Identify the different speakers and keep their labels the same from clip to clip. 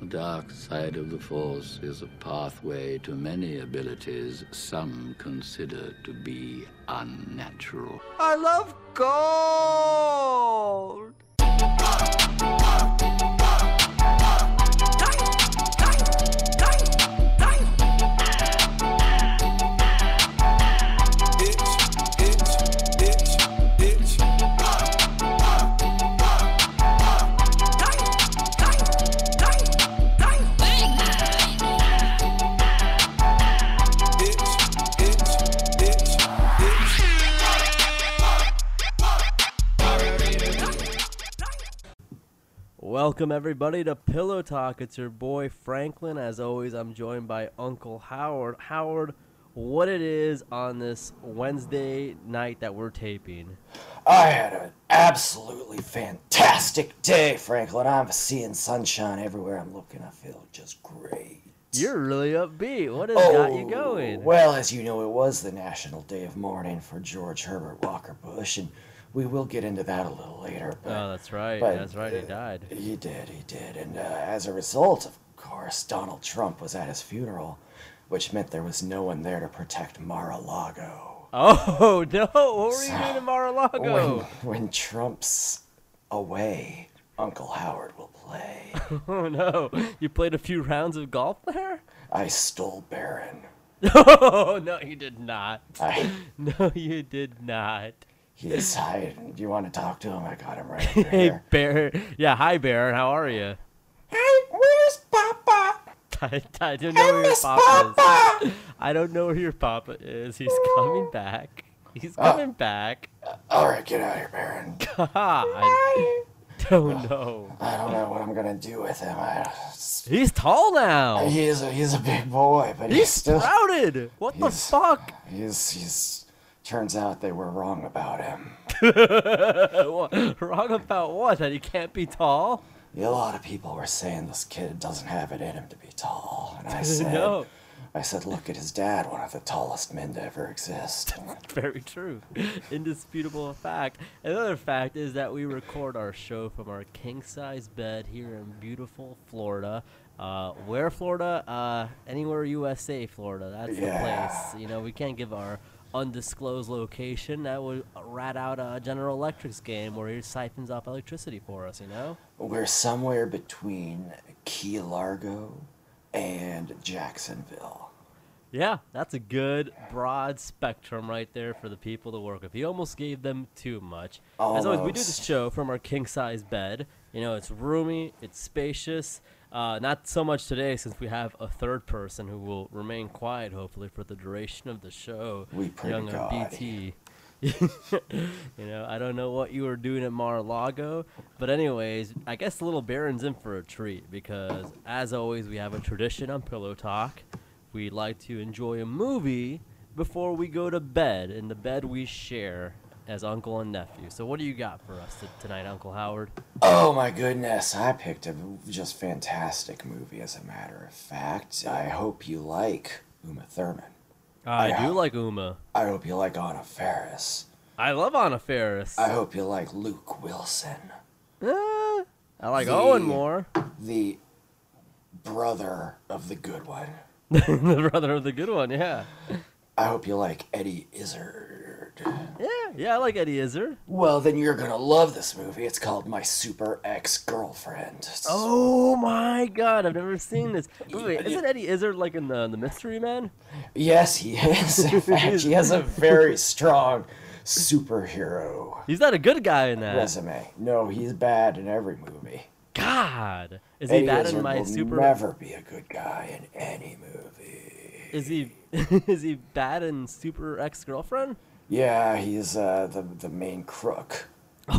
Speaker 1: The dark side of the Force is a pathway to many abilities some consider to be unnatural.
Speaker 2: I love gold!
Speaker 3: Welcome everybody to Pillow Talk. It's your boy Franklin. As always, I'm joined by Uncle Howard. Howard, what it is on this Wednesday night that we're taping?
Speaker 4: I had an absolutely fantastic day, Franklin. I'm seeing sunshine everywhere I'm looking. I feel just great.
Speaker 3: You're really upbeat. What has got you
Speaker 4: Oh,
Speaker 3: going?
Speaker 4: Well, as you know, it was the National Day of Mourning for George Herbert Walker Bush, and we will get into that a little later. But
Speaker 3: oh, that's right.
Speaker 4: but,
Speaker 3: that's right. He
Speaker 4: uh,
Speaker 3: died.
Speaker 4: He did, he did. And uh, as a result, of course, Donald Trump was at his funeral, which meant there was no one there to protect Mar-a-Lago.
Speaker 3: Oh no! What were you doing in Mar-a-Lago?
Speaker 4: When, when Trump's away, Uncle Howard will play.
Speaker 3: Oh no! You played a few rounds of golf there?
Speaker 4: I stole Barron.
Speaker 3: Oh no, you did not.
Speaker 4: I,
Speaker 3: No, you did not.
Speaker 4: He's I, Do you want to talk to him? I got him right
Speaker 3: Hey. Bear. Yeah, hi, Bear. How are you?
Speaker 4: Hey, where's Papa?
Speaker 3: I, I don't know where your papa,
Speaker 4: Papa.
Speaker 3: is. I don't know where your papa is. He's coming back. He's
Speaker 4: Uh,
Speaker 3: coming back.
Speaker 4: All right, get out of here, Barron.
Speaker 3: God. I don't know.
Speaker 4: I don't know what I'm gonna do with him. I,
Speaker 3: He's tall now.
Speaker 4: he's a he's a big boy, but he's,
Speaker 3: He's
Speaker 4: still
Speaker 3: sprouted. What the fuck?
Speaker 4: he's he's. Turns out they were wrong about him.
Speaker 3: Wrong about what? That he can't be tall?
Speaker 4: A lot of people were saying this kid doesn't have it in him to be tall, and I said,
Speaker 3: No.
Speaker 4: I said, look at his dad, one of the tallest men to ever exist.
Speaker 3: Very true. Indisputable fact. Another fact is that we record our show from our king size bed here in beautiful Florida. Uh, where Florida? Uh, anywhere USA, Florida. That's
Speaker 4: Yeah.
Speaker 3: the place. You know, we can't give our undisclosed location. That would rat out a General Electric's game where he siphons off electricity for us, you know?
Speaker 4: We're somewhere between Key Largo and Jacksonville.
Speaker 3: Yeah, that's a good broad spectrum right there for the people to work with. He almost gave them too much. As always, we do this show from our king size bed. You know, it's roomy, it's spacious. Uh, not so much today since we have a third person who will remain quiet, hopefully, for the duration of the show.
Speaker 4: We pray to
Speaker 3: Young
Speaker 4: God.
Speaker 3: BT. you know, I don't know what you were doing at Mar-a-Lago, but anyways, I guess little Barron's in for a treat because, as always, we have a tradition on Pillow Talk. We like to enjoy a movie before we go to bed, and the bed we share as uncle and nephew. So, what do you got for us tonight, Uncle Howard?
Speaker 4: Oh my goodness, I picked a just fantastic movie, as a matter of fact. I hope you like Uma Thurman.
Speaker 3: I
Speaker 4: Yeah.
Speaker 3: do like Uma.
Speaker 4: I hope you like Anna Faris.
Speaker 3: I love Anna Faris.
Speaker 4: I hope you like Luke Wilson,
Speaker 3: Eh, I like
Speaker 4: The-
Speaker 3: Owen more,
Speaker 4: the brother of the good one.
Speaker 3: the brother of the good one. Yeah,
Speaker 4: I hope you like Eddie Izzard.
Speaker 3: Yeah, yeah. I like Eddie Izzard.
Speaker 4: Well, then you're gonna love this movie. It's called My Super Ex Girlfriend.
Speaker 3: Oh my god, I've never seen this. Wait, wait, isn't Eddie Izzard like in the the Mystery Man?
Speaker 4: Yes, he is. In fact, he has a very strong superhero
Speaker 3: He's not a good guy in that.
Speaker 4: resume. No, he's bad in every movie.
Speaker 3: God, is he bad
Speaker 4: Izzard
Speaker 3: in my
Speaker 4: will
Speaker 3: super?
Speaker 4: never be a good guy in any movie.
Speaker 3: Is he is he bad in Super Ex Girlfriend?
Speaker 4: Yeah, he's uh, the the main crook.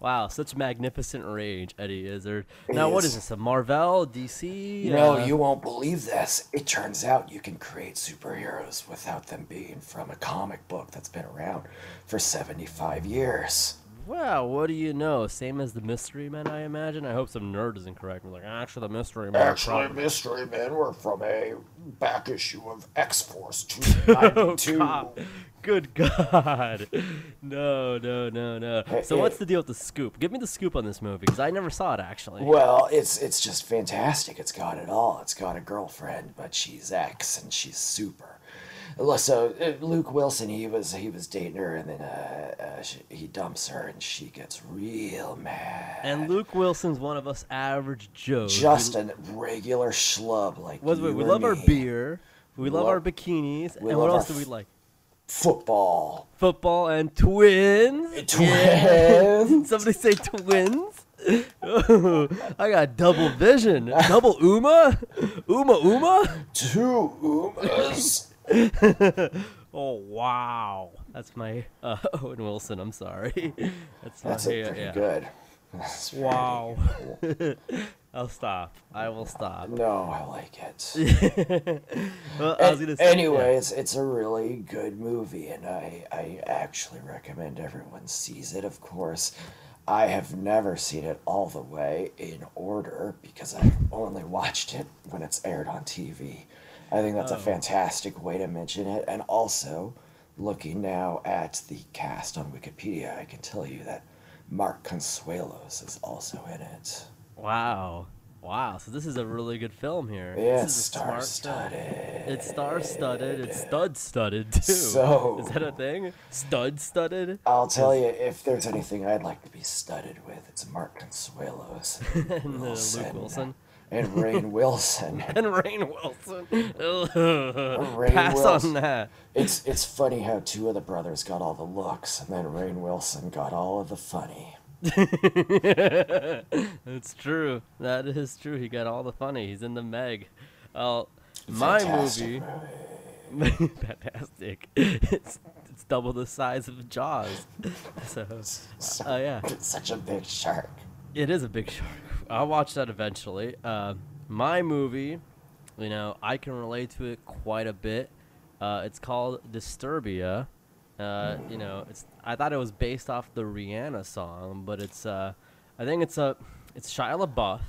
Speaker 3: Wow, such magnificent rage, Eddie Izzard. Now, what is
Speaker 4: is.
Speaker 3: this? A Marvel, DC?
Speaker 4: You know,
Speaker 3: uh,
Speaker 4: you won't believe this. It turns out you can create superheroes without them being from a comic book that's been around for 75 years.
Speaker 3: Well, what do you know? Same as the Mystery Men, I imagine. I hope some nerd isn't correct. me. like, actually, the Mystery Men.
Speaker 4: Actually,
Speaker 3: probably-"
Speaker 4: Mystery Men were from a back issue of X Force
Speaker 3: Oh
Speaker 4: 292.
Speaker 3: God! Good God! No, no, no, no. So what's the deal with the scoop? Give me the scoop on this movie because I never saw it actually.
Speaker 4: Well, it's it's just fantastic. It's got it all. It's got a girlfriend, but she's X and she's super. So uh, Luke Wilson, he was he was dating her, and then uh, uh, she, he dumps her, and she gets real mad.
Speaker 3: And Luke Wilson's one of us average Joes. We-
Speaker 4: just a regular schlub like
Speaker 3: Wait, wait, we love our beer. We love
Speaker 4: Lo-
Speaker 3: our bikinis. And what else do we like?
Speaker 4: Football.
Speaker 3: Football and twins.
Speaker 4: Twins.
Speaker 3: Somebody say twins. I got double vision. Double Uma? Uma Uma?
Speaker 4: Two Umas.
Speaker 3: Oh wow. That's my uh, Owen Wilson, I'm sorry. That's my
Speaker 4: That's it,
Speaker 3: uh,
Speaker 4: pretty
Speaker 3: yeah.
Speaker 4: good. That's
Speaker 3: Wow.
Speaker 4: cool.
Speaker 3: I'll stop. I will stop.
Speaker 4: No, I like it.
Speaker 3: Well, I was gonna say, yeah.
Speaker 4: anyways, it's a really good movie, and I, I actually recommend everyone sees it. Of course, I have never seen it all the way in order because I've only watched it when it's aired on TV. I think that's a
Speaker 3: Oh.
Speaker 4: fantastic way to mention it, and also looking now at the cast on Wikipedia, I can tell you that Mark Consuelos is also in it.
Speaker 3: Wow. Wow. So this is a really good film here.
Speaker 4: Yeah, it's
Speaker 3: is a smart film.
Speaker 4: star-studded.
Speaker 3: It's star studded. It's stud studded too.
Speaker 4: So-
Speaker 3: is that a thing? Stud studded.
Speaker 4: I'll tell you, if there's anything I'd like to be studded with, it's Mark Consuelos
Speaker 3: and uh, Luke Wilson
Speaker 4: and Rainn Wilson.
Speaker 3: and Rainn Wilson. Ugh.
Speaker 4: Rainn
Speaker 3: Pass
Speaker 4: Wilson.
Speaker 3: on that.
Speaker 4: It's it's funny how two of the brothers got all the looks, and then Rainn Wilson got all of the funny.
Speaker 3: It's true. That is true. He got all the funny. He's in the Meg. Well, my
Speaker 4: Fantastic
Speaker 3: movie. Fantastic. It's it's double the size of Jaws. So, oh yeah.
Speaker 4: It's such a big shark.
Speaker 3: It is a big shark. I'll watch that eventually. Uh, my movie, you know, I can relate to it quite a bit. Uh, it's called Disturbia. Uh, you know, it's I thought it was based off the Rihanna song, but it's uh, I think it's a it's Shia LaBeouf.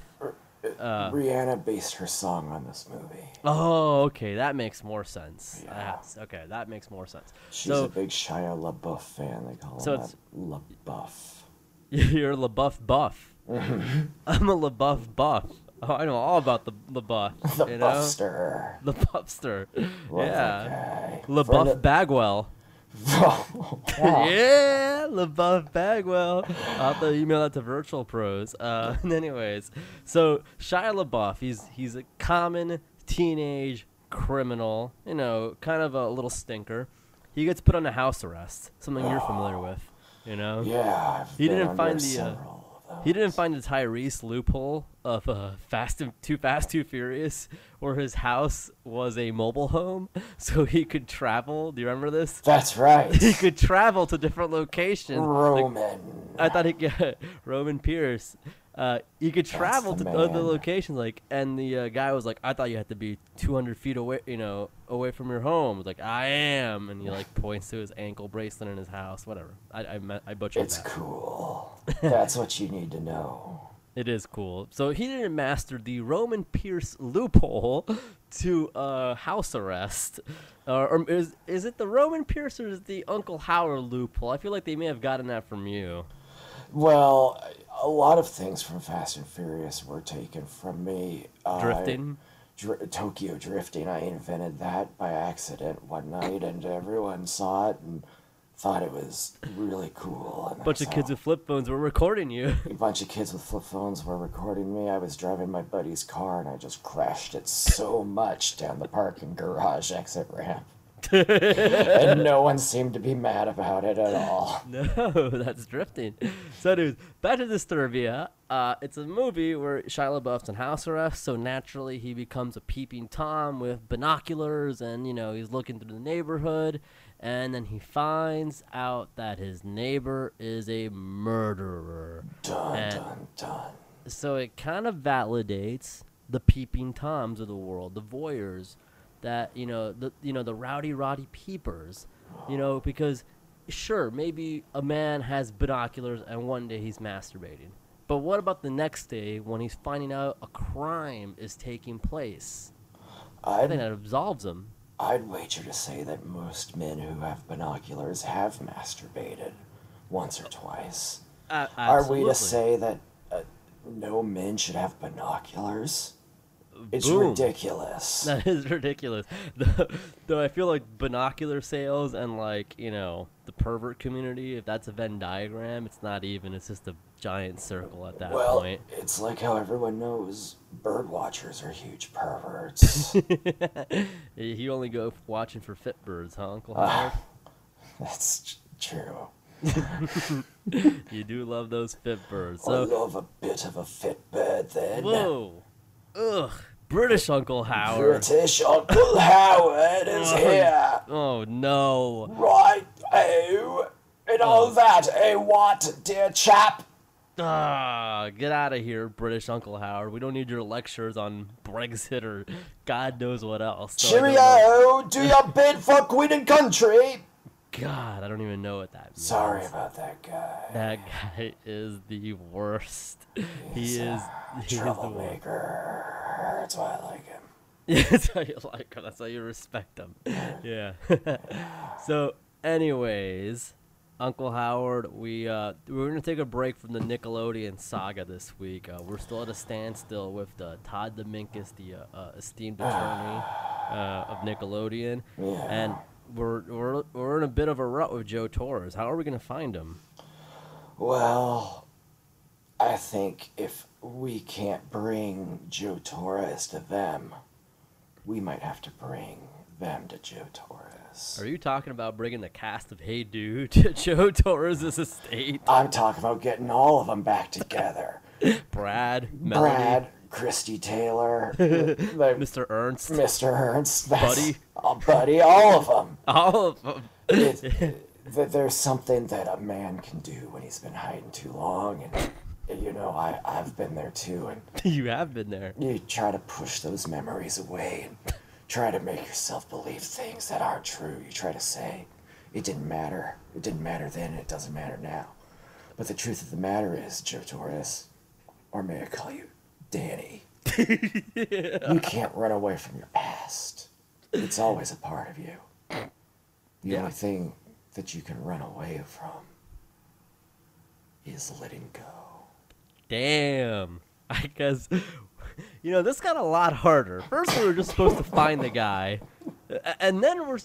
Speaker 3: Uh,
Speaker 4: Rihanna based her song on this movie.
Speaker 3: Oh, okay, that makes more sense.
Speaker 4: Yeah.
Speaker 3: That's- okay, that makes more sense.
Speaker 4: She's
Speaker 3: so
Speaker 4: a big Shia LaBeouf fan. They call
Speaker 3: So
Speaker 4: him
Speaker 3: it's-
Speaker 4: LaBeouf.
Speaker 3: you're LaBeouf buff. I'm a LaBeouf buff. Oh, I know all about the LaBeouf.
Speaker 4: The
Speaker 3: you know?
Speaker 4: Buffster.
Speaker 3: The Buffster.
Speaker 4: Love
Speaker 3: yeah. LaBeouf Bagwell.
Speaker 4: Of- Wow.
Speaker 3: Yeah, LaBeouf Bagwell. I'll have to email that to Virtual Pros. Uh, anyways, so Shia LaBeouf, he's he's a common teenage criminal. You know, kind of a little stinker. He gets put on a house arrest, something you're familiar with. You know.
Speaker 4: Yeah, I've
Speaker 3: He
Speaker 4: been
Speaker 3: didn't
Speaker 4: under
Speaker 3: find the, uh,
Speaker 4: several of those.
Speaker 3: He didn't find the Tyrese loophole of uh, Fast and Too Fast Too Furious, where his house was a mobile home, so he could travel. Do you remember this?
Speaker 4: That's right.
Speaker 3: He could travel to different locations. Like,
Speaker 4: Roman.
Speaker 3: I thought he could Roman Pierce. Uh, he could travel to other locations, like, and the uh, guy was like, "I thought you had to be 200 feet away, you know, away from your home." I was like, "I am," and he like points to his ankle bracelet in his house. Whatever. I I, me- I butchered
Speaker 4: It's
Speaker 3: that.
Speaker 4: cool. That's what you need to know.
Speaker 3: It is cool. So he didn't master the Roman Pierce loophole to uh, house arrest. Uh, or is is it the Roman Pierce or is it the Uncle Howard loophole? I feel like they may have gotten that from you.
Speaker 4: Well, a lot of things from Fast and Furious were taken from me. Uh,
Speaker 3: Drifting.
Speaker 4: Dr- Tokyo drifting. I invented that by accident one night, and everyone saw it and thought it was really cool. And
Speaker 3: A bunch of kids with flip phones were recording you.
Speaker 4: a bunch of kids with flip phones were recording me. I was driving my buddy's car and I just crashed it so much down the parking garage exit ramp. and no one seemed to be mad about it at all.
Speaker 3: No, that's drifting. So, dude, back to Disturbia. Uh, it's a movie where Shia LaBeouf's in house arrest, so naturally he becomes a peeping tom with binoculars, and you know he's looking through the neighborhood, and then he finds out that his neighbor is a murderer.
Speaker 4: Dun
Speaker 3: And-
Speaker 4: dun dun.
Speaker 3: So it kind of validates the peeping toms of the world, the voyeurs, that you know, the you know the rowdy roddy peepers, you know, because sure, maybe a man has binoculars and one day he's masturbating. But what about the next day when he's finding out a crime is taking place? I think
Speaker 4: I'd,
Speaker 3: that absolves him.
Speaker 4: I'd wager to say that most men who have binoculars have masturbated once or twice.
Speaker 3: Uh,
Speaker 4: Are we to say that uh, no men should have binoculars? It's
Speaker 3: Boom.
Speaker 4: ridiculous.
Speaker 3: That is ridiculous. Though, I feel like binocular sales and like you know the pervert community, if that's a Venn diagram, it's not even. It's just a giant circle at that
Speaker 4: well,
Speaker 3: point.
Speaker 4: it's like how everyone knows bird watchers are huge perverts.
Speaker 3: you only go watching for fit birds, huh, Uncle
Speaker 4: Ah.
Speaker 3: Howard?
Speaker 4: That's ch- true.
Speaker 3: you do love those fit birds.
Speaker 4: I
Speaker 3: So
Speaker 4: love a bit of a fit bird then.
Speaker 3: whoa, ugh, British Uncle Howard.
Speaker 4: British Uncle Howard is here.
Speaker 3: Oh no.
Speaker 4: Right, oh, and all that, eh, what, dear chap?
Speaker 3: Ah, get out of here, British Uncle Howard. We don't need your lectures on Brexit or God knows what else. So I don't know-
Speaker 4: Cheerio, do your bid for Queen and Country.
Speaker 3: God, I don't even know what that means.
Speaker 4: Sorry about that guy.
Speaker 3: That guy is the worst. He
Speaker 4: He's
Speaker 3: is. He is the worst.
Speaker 4: troublemaker. That's why I like him.
Speaker 3: Yeah, that's how you like him. That's how you respect him. Yeah. so, anyways, Uncle Howard, we uh, we're gonna take a break from the Nickelodeon saga this week. Uh, we're still at a standstill with uh, Todd Dominkus, the uh, uh, esteemed attorney uh, of Nickelodeon,
Speaker 4: Yeah.
Speaker 3: and we're, we're we're in a bit of a rut with Joe Torres. How are we gonna find him?
Speaker 4: Well, I think if we can't bring Joe Torres to them, we might have to bring them to Joe Torres.
Speaker 3: Are you talking about bringing the cast of Hey Dude to Joe Torres's estate?
Speaker 4: I'm talking about getting all of them back together.
Speaker 3: Brad, Melody,
Speaker 4: Brad, Christy Taylor, the-
Speaker 3: Mr. Ernst,
Speaker 4: Mr. Ernst,
Speaker 3: Buddy.
Speaker 4: uh, Buddy, all of them.
Speaker 3: all of them.
Speaker 4: It, that there's something that a man can do when he's been hiding too long, and you know I I've been there too, and
Speaker 3: you have been there.
Speaker 4: you try to push those memories away and try to make yourself believe things that aren't true. You try to say it didn't matter. It didn't matter then. It doesn't matter now. But the truth of the matter is, Joe Torres, or may I call you Danny, you can't run away from your past. It's always a part of you. The
Speaker 3: Yeah.
Speaker 4: only thing that you can run away from is letting go.
Speaker 3: Damn. I guess, you know, this got a lot harder. First, we were just supposed to find the guy, and then we're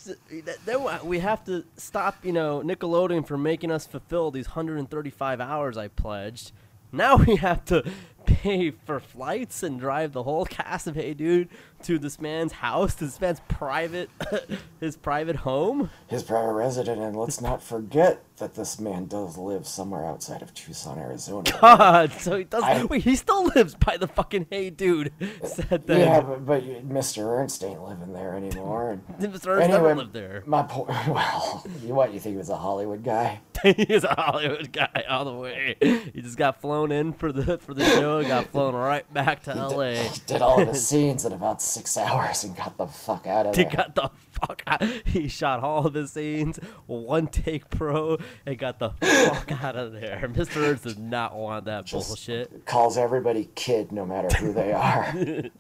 Speaker 3: then we have to stop, you know, Nickelodeon from making us fulfill these 135 hours I pledged. Now we have to pay for flights and drive the whole cast of Hey Dude to this man's house, to this man's private, his private home.
Speaker 4: his private residence, and let's not forget that this man does live somewhere outside of Tucson, Arizona.
Speaker 3: God, so he does.
Speaker 4: I-
Speaker 3: wait, he still lives by the fucking Hey Dude. Said that.
Speaker 4: yeah, but, but Mr. Ernst ain't living there anymore. And
Speaker 3: Mr. Ernst never
Speaker 4: anyway,
Speaker 3: lived there.
Speaker 4: my point. Well, you what? You think he was a Hollywood guy?
Speaker 3: He's a Hollywood guy all the way. He just got flown in for the for the show, got flown right back to L.A.
Speaker 4: He did all of his scenes in about six hours and got the fuck out of
Speaker 3: He
Speaker 4: there.
Speaker 3: got the fuck out. He shot all of his scenes, one take pro, and got the fuck out of there. Mr. Ernst did not want that
Speaker 4: Just
Speaker 3: bullshit.
Speaker 4: Calls everybody kid, no matter who they are.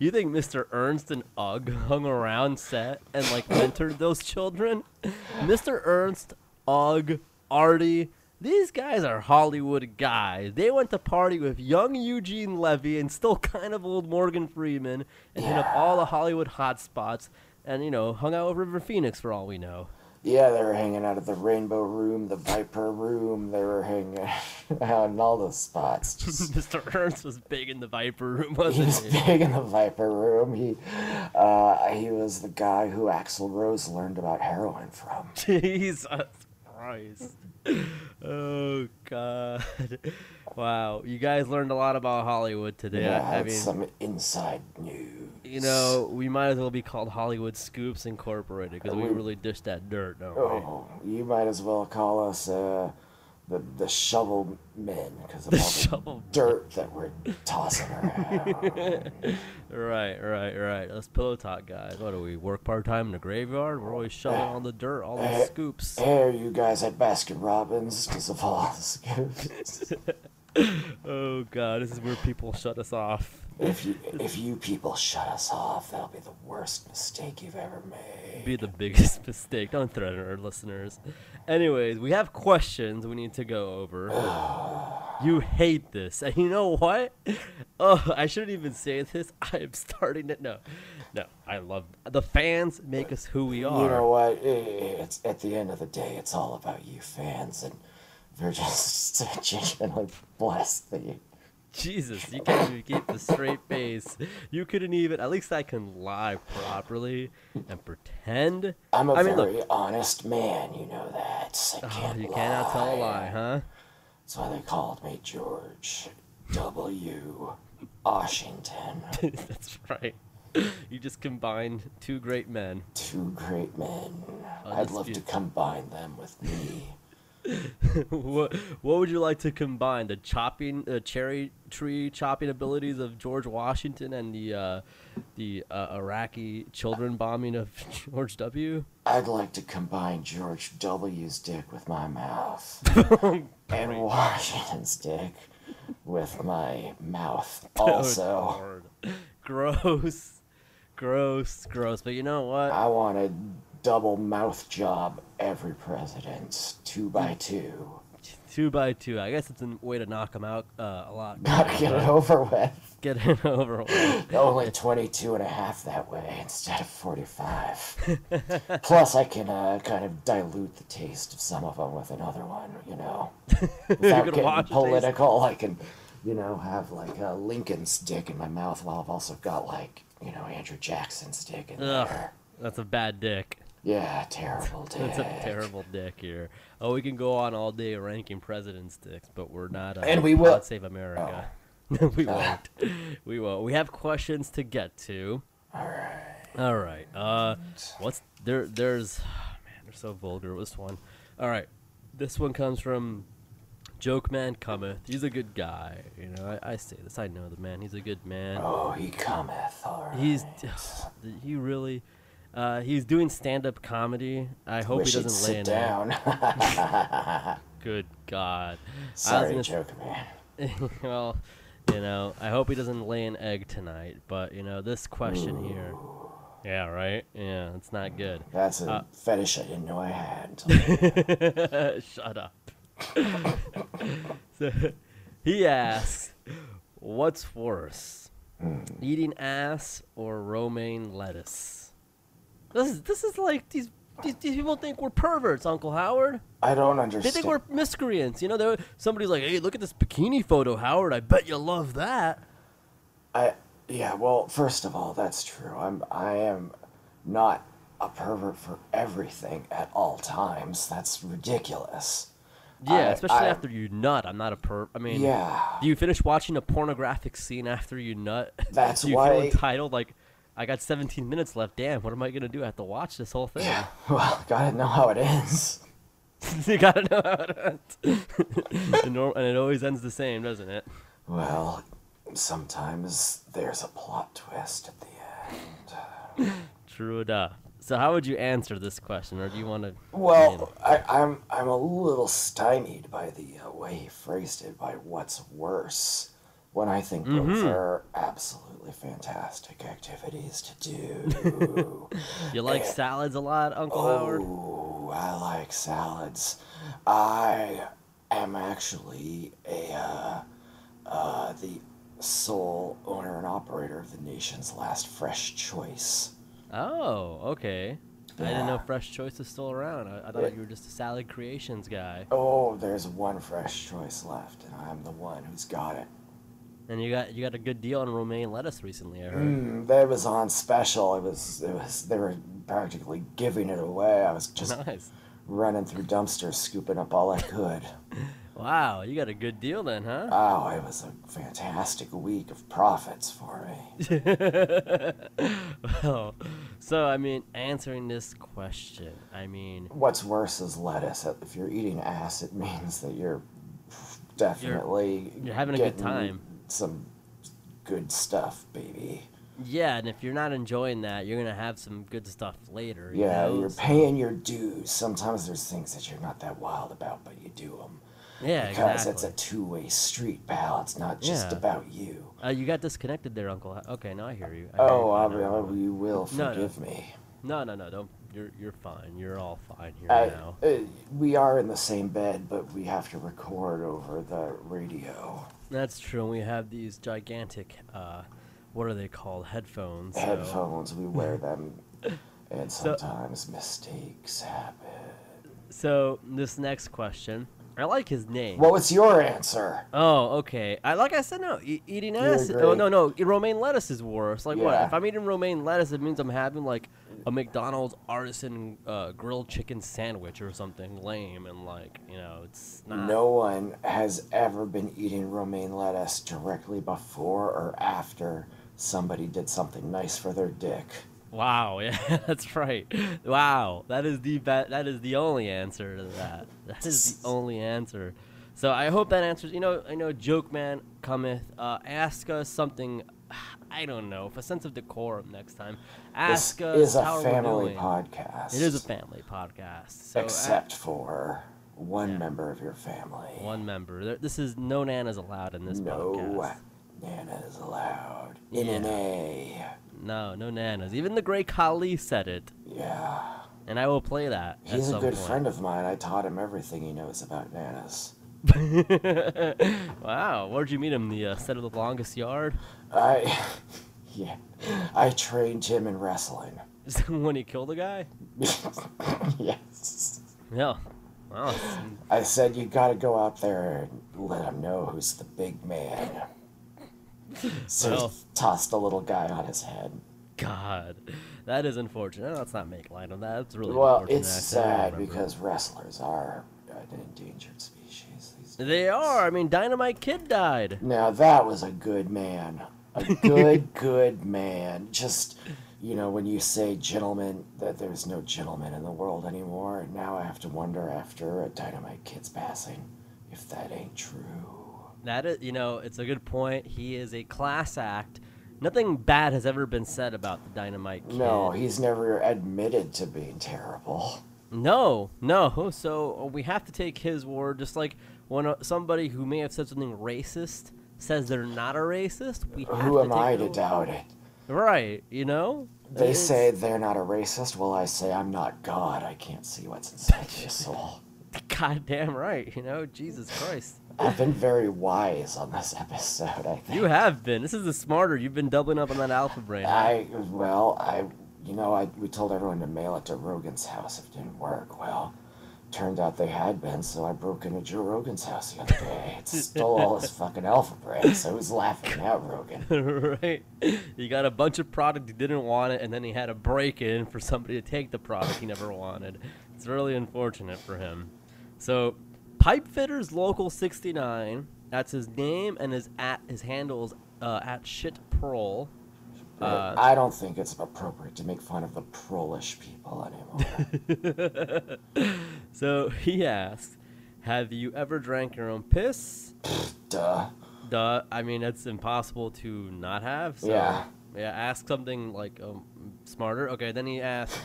Speaker 3: You think Mr. Ernst and Ugg hung around set and like mentored those children? Mr. Ernst, Ugg, Artie, these guys are Hollywood guys. They went to party with young Eugene Levy and still kind of old Morgan Freeman and hit up all the Hollywood hotspots and, you know, hung out with River Phoenix for all we know.
Speaker 4: yeah, they were hanging out at the Rainbow Room, the Viper Room. They were hanging out in all those spots. Just
Speaker 3: Mr. Ernst was big in the Viper room,
Speaker 4: he
Speaker 3: wasn't
Speaker 4: was
Speaker 3: he?
Speaker 4: big in the Viper Room. He, uh, he was the guy who Axl Rose learned about heroin from.
Speaker 3: Jesus Christ. Oh God. Wow. You guys learned a lot about Hollywood today.
Speaker 4: Yeah,
Speaker 3: I, I
Speaker 4: that's
Speaker 3: mean,
Speaker 4: some inside news.
Speaker 3: you know, we might as well be called Hollywood Scoops Incorporated because we
Speaker 4: We-
Speaker 3: really dish that dirt, don't we?
Speaker 4: Oh, you might as well call us uh, the the shovel men because of
Speaker 3: The
Speaker 4: all the
Speaker 3: shovel
Speaker 4: dirt that we're tossing around.
Speaker 3: Right, right, right. Us pillow talk guys. What do we work part time in the graveyard? We're always shoveling all the dirt, all the
Speaker 4: Eh,
Speaker 3: scoops.
Speaker 4: Hey, are you guys at Baskin Robbins because of all the scoops?
Speaker 3: Oh god, this is where people shut us off.
Speaker 4: if you if you people shut us off, that'll be the worst mistake you've ever made.
Speaker 3: Be the biggest mistake. Don't threaten our listeners. Anyways, we have questions we need to go over. you hate this, and you know what? Oh, I shouldn't even say this. I am starting to no, no. I love the fans. Make us who we are.
Speaker 4: You know what? It's at the end of the day, it's all about you fans, and we're just genuinely blessed that you.
Speaker 3: Jesus, you can't even keep the straight face. You couldn't even. At least I can lie properly and pretend.
Speaker 4: I'm a
Speaker 3: I mean,
Speaker 4: very
Speaker 3: look.
Speaker 4: honest man, you know that. I
Speaker 3: Oh,
Speaker 4: can't
Speaker 3: you
Speaker 4: lie.
Speaker 3: cannot tell a lie, huh?
Speaker 4: That's why they called me George W. Washington.
Speaker 3: That's right. You just combined two great men.
Speaker 4: Two great men. I'd love to combine them with me.
Speaker 3: What What would you like to combine? The chopping, uh, cherry tree chopping abilities of George Washington and the uh, the uh, Iraqi children bombing of George W.
Speaker 4: I'd like to combine George W.'s dick with my mouth. and Washington's dick with my mouth.
Speaker 3: Oh,
Speaker 4: Also,
Speaker 3: gross, gross, gross. But you know what?
Speaker 4: I want a double mouth job every president. Two by two.
Speaker 3: Two by two. I guess it's a way to knock them out uh, a lot.
Speaker 4: Gotta get it over with.
Speaker 3: Get it over with.
Speaker 4: Only 22 and a half that way instead of 45. Plus, I can uh, kind of dilute the taste of some of them with another one, you know. Without
Speaker 3: can
Speaker 4: getting
Speaker 3: wash the taste.
Speaker 4: political, I can, you know, have like a Lincoln's dick in my mouth while I've also got like, you know, Andrew Jackson's dick in
Speaker 3: Ugh,
Speaker 4: there.
Speaker 3: that's a bad dick.
Speaker 4: Yeah, terrible dick.
Speaker 3: That's a terrible dick here. Oh, we can go on all day ranking president's dicks, but we're not. Uh,
Speaker 4: And we will- Oh.
Speaker 3: God Save America. we won't. We won't. We have questions to get to.
Speaker 4: All right.
Speaker 3: All right. Uh, what's there? There's, man, they're so vulgar. This one. All right. This one comes from Joke Man Cometh. He's a good guy. You know, I, I say this. I know the man. He's a good man.
Speaker 4: Oh, he cometh. All right.
Speaker 3: He's he really. Uh, he's doing stand-up comedy. I hope
Speaker 4: Wish
Speaker 3: he doesn't lay
Speaker 4: sit
Speaker 3: an egg.
Speaker 4: down.
Speaker 3: Good God.
Speaker 4: Sorry,
Speaker 3: gonna-
Speaker 4: joke man.
Speaker 3: well, you know, I hope he doesn't lay an egg tonight. But you know, this question here. Yeah, right. Yeah, it's not good.
Speaker 4: That's a
Speaker 3: Uh,
Speaker 4: fetish I didn't know I had.
Speaker 3: Shut up. so, he asks, "What's worse, eating ass or romaine lettuce?" This is this is like these these, these people think we're perverts, Uncle Howard.
Speaker 4: I don't understand.
Speaker 3: They think we're miscreants. You know, they're- somebody's like, "Hey, look at this bikini photo, Howard. I bet you love that."
Speaker 4: I yeah, well, first of all, that's true. I'm I am not a pervert for everything at all times. That's ridiculous.
Speaker 3: Yeah,
Speaker 4: I-
Speaker 3: especially
Speaker 4: I-
Speaker 3: after you nut. I'm not a perv. I mean,
Speaker 4: Yeah.
Speaker 3: Do you finish watching a pornographic scene after you nut?
Speaker 4: That's
Speaker 3: do you
Speaker 4: why-
Speaker 3: feel entitled? Like, I got 17 minutes left. Damn, what am I gonna do? I have to watch this whole thing.
Speaker 4: Yeah. Well, gotta know how it ends.
Speaker 3: you gotta know how it ends. and, and it always ends the same, doesn't it?
Speaker 4: Well, sometimes there's a plot twist at the end.
Speaker 3: True enough. So, how would you answer this question, or do you want to?
Speaker 4: Well, I, I'm I'm a little stymied by the uh, way he phrased it. By what's worse, when I think both
Speaker 3: Mhm.
Speaker 4: are absolutely fantastic activities to do.
Speaker 3: you like salads a lot, Uncle Howard?
Speaker 4: oh, I like salads. I am actually a uh, uh, the sole owner and operator of the nation's last fresh choice.
Speaker 3: Oh, okay. I didn't know Fresh Choice was still around. I, I thought
Speaker 4: Yeah.
Speaker 3: you were just a salad creations guy.
Speaker 4: Oh, there's one fresh choice left, and I'm the one who's got it.
Speaker 3: And you got you got a good deal on romaine lettuce recently. I heard.
Speaker 4: Mm, that was on special. It was, it was. They were practically giving it away. I was just
Speaker 3: Nice.
Speaker 4: running through dumpsters, scooping up all I could.
Speaker 3: Wow, you got a good deal then, huh?
Speaker 4: Oh, it was a fantastic week of profits for me.
Speaker 3: well, so I mean, answering this question, I mean,
Speaker 4: What's worse is lettuce. If you're eating ass, it means that you're definitely
Speaker 3: you're having a good time.
Speaker 4: Some good stuff, baby.
Speaker 3: yeah, and if you're not enjoying that, you're gonna have some good stuff later. you
Speaker 4: Yeah,
Speaker 3: know?
Speaker 4: you're paying your dues. Sometimes there's things that you're not that wild about, but you do them.
Speaker 3: Yeah,
Speaker 4: because
Speaker 3: exactly.
Speaker 4: it's a two-way street, pal. It's not just
Speaker 3: Yeah.
Speaker 4: about you.
Speaker 3: Uh, you got disconnected there, Uncle. Okay, now I hear you. I hear
Speaker 4: Oh,
Speaker 3: you
Speaker 4: I. I, you will
Speaker 3: No, no.
Speaker 4: forgive me.
Speaker 3: No, no, no, don't. You're you're fine. You're all fine here
Speaker 4: I,
Speaker 3: now.
Speaker 4: uh, we are in the same bed, but we have to record over the radio.
Speaker 3: That's true. and We have these gigantic, uh, what are they called? Headphones. so-
Speaker 4: Headphones, we wear them, and
Speaker 3: So-
Speaker 4: sometimes mistakes happen.
Speaker 3: So this next question, I like his name.
Speaker 4: What was your answer?
Speaker 3: Oh, okay. I like I said, no. E- eating ass. Oh no, no. Romaine lettuce is worse. Like what? If I'm eating romaine lettuce, it means I'm having like a McDonald's artisan uh, grilled chicken sandwich or something lame, and like you know, it's not.
Speaker 4: No one has ever been eating romaine lettuce directly before or after somebody did something nice for their dick.
Speaker 3: Wow. Yeah, that's right. Wow. That is the be- That is the only answer to that. That is the only answer. So I hope that answers. You know, I know. Joke man cometh. Uh, ask us something. I don't know. For a sense of decorum next time. Ask
Speaker 4: this
Speaker 3: us
Speaker 4: is a
Speaker 3: how we're
Speaker 4: family
Speaker 3: doing.
Speaker 4: podcast.
Speaker 3: It is a family podcast. So a-
Speaker 4: except for one
Speaker 3: Yeah.
Speaker 4: member of your family.
Speaker 3: one member. This is no nanas allowed in this
Speaker 4: no
Speaker 3: podcast.
Speaker 4: No nanas allowed.
Speaker 3: In Yeah.
Speaker 4: NNA.
Speaker 3: No, no nanas. Even the great Khali said it,
Speaker 4: Yeah.
Speaker 3: and I will play that. at
Speaker 4: He's a good
Speaker 3: point.
Speaker 4: friend of mine. I taught him everything he knows about nanas.
Speaker 3: wow, where'd you meet him? The uh, set of the longest yard?
Speaker 4: I, yeah, I trained him in wrestling.
Speaker 3: when he killed a guy?
Speaker 4: yes.
Speaker 3: Yeah. Wow.
Speaker 4: I said you got to go out there and let him know who's the big man. So
Speaker 3: Well.
Speaker 4: he tossed a little guy on his head.
Speaker 3: God, that is unfortunate. Let's not make light of that. It's really
Speaker 4: Well, it's sad because wrestlers are an endangered species. These
Speaker 3: they are. I mean, Dynamite Kid died.
Speaker 4: Now that was a good man. A good, good man. Just, you know, when you say gentleman, that there's no gentleman in the world anymore. And now I have to wonder after a Dynamite Kid's passing if that ain't true.
Speaker 3: That is, you know, it's a good point. He is a class act. Nothing bad has ever been said about the Dynamite Kid.
Speaker 4: No, he's never admitted to being terrible.
Speaker 3: No, no. So we have to take his word. Just like when somebody who may have said something racist says they're not a racist, we have
Speaker 4: Who
Speaker 3: to
Speaker 4: am
Speaker 3: take
Speaker 4: I to doubt it?
Speaker 3: Right, you know?
Speaker 4: They
Speaker 3: It's-
Speaker 4: say they're not a racist. Well, I say I'm not God. I can't see what's inside their soul.
Speaker 3: Goddamn right, you know? Jesus Christ.
Speaker 4: I've been very wise on this episode, I think.
Speaker 3: You have been. This is the smarter. You've been doubling up on that alpha brain.
Speaker 4: I well, I you know, I we told everyone to mail it to Rogan's house if it didn't work. Well, turned out they had been, so I broke into Joe Rogan's house the other day. It stole all his fucking alpha brain, so I was laughing at Rogan.
Speaker 3: right? He got a bunch of product he didn't want it, and then he had a break in for somebody to take the product he never wanted. It's really unfortunate for him. So, Pipefitters Local 69, that's his name, and his at his handle is uh, at shitprol.
Speaker 4: But
Speaker 3: Uh,
Speaker 4: I don't think it's appropriate to make fun of the prolish people anymore.
Speaker 3: So he asks, "Have you ever drank your own piss?"
Speaker 4: Duh.
Speaker 3: Duh. I mean, it's impossible to not have. So,
Speaker 4: Yeah.
Speaker 3: Yeah. Ask something like um, smarter. Okay. Then he asks,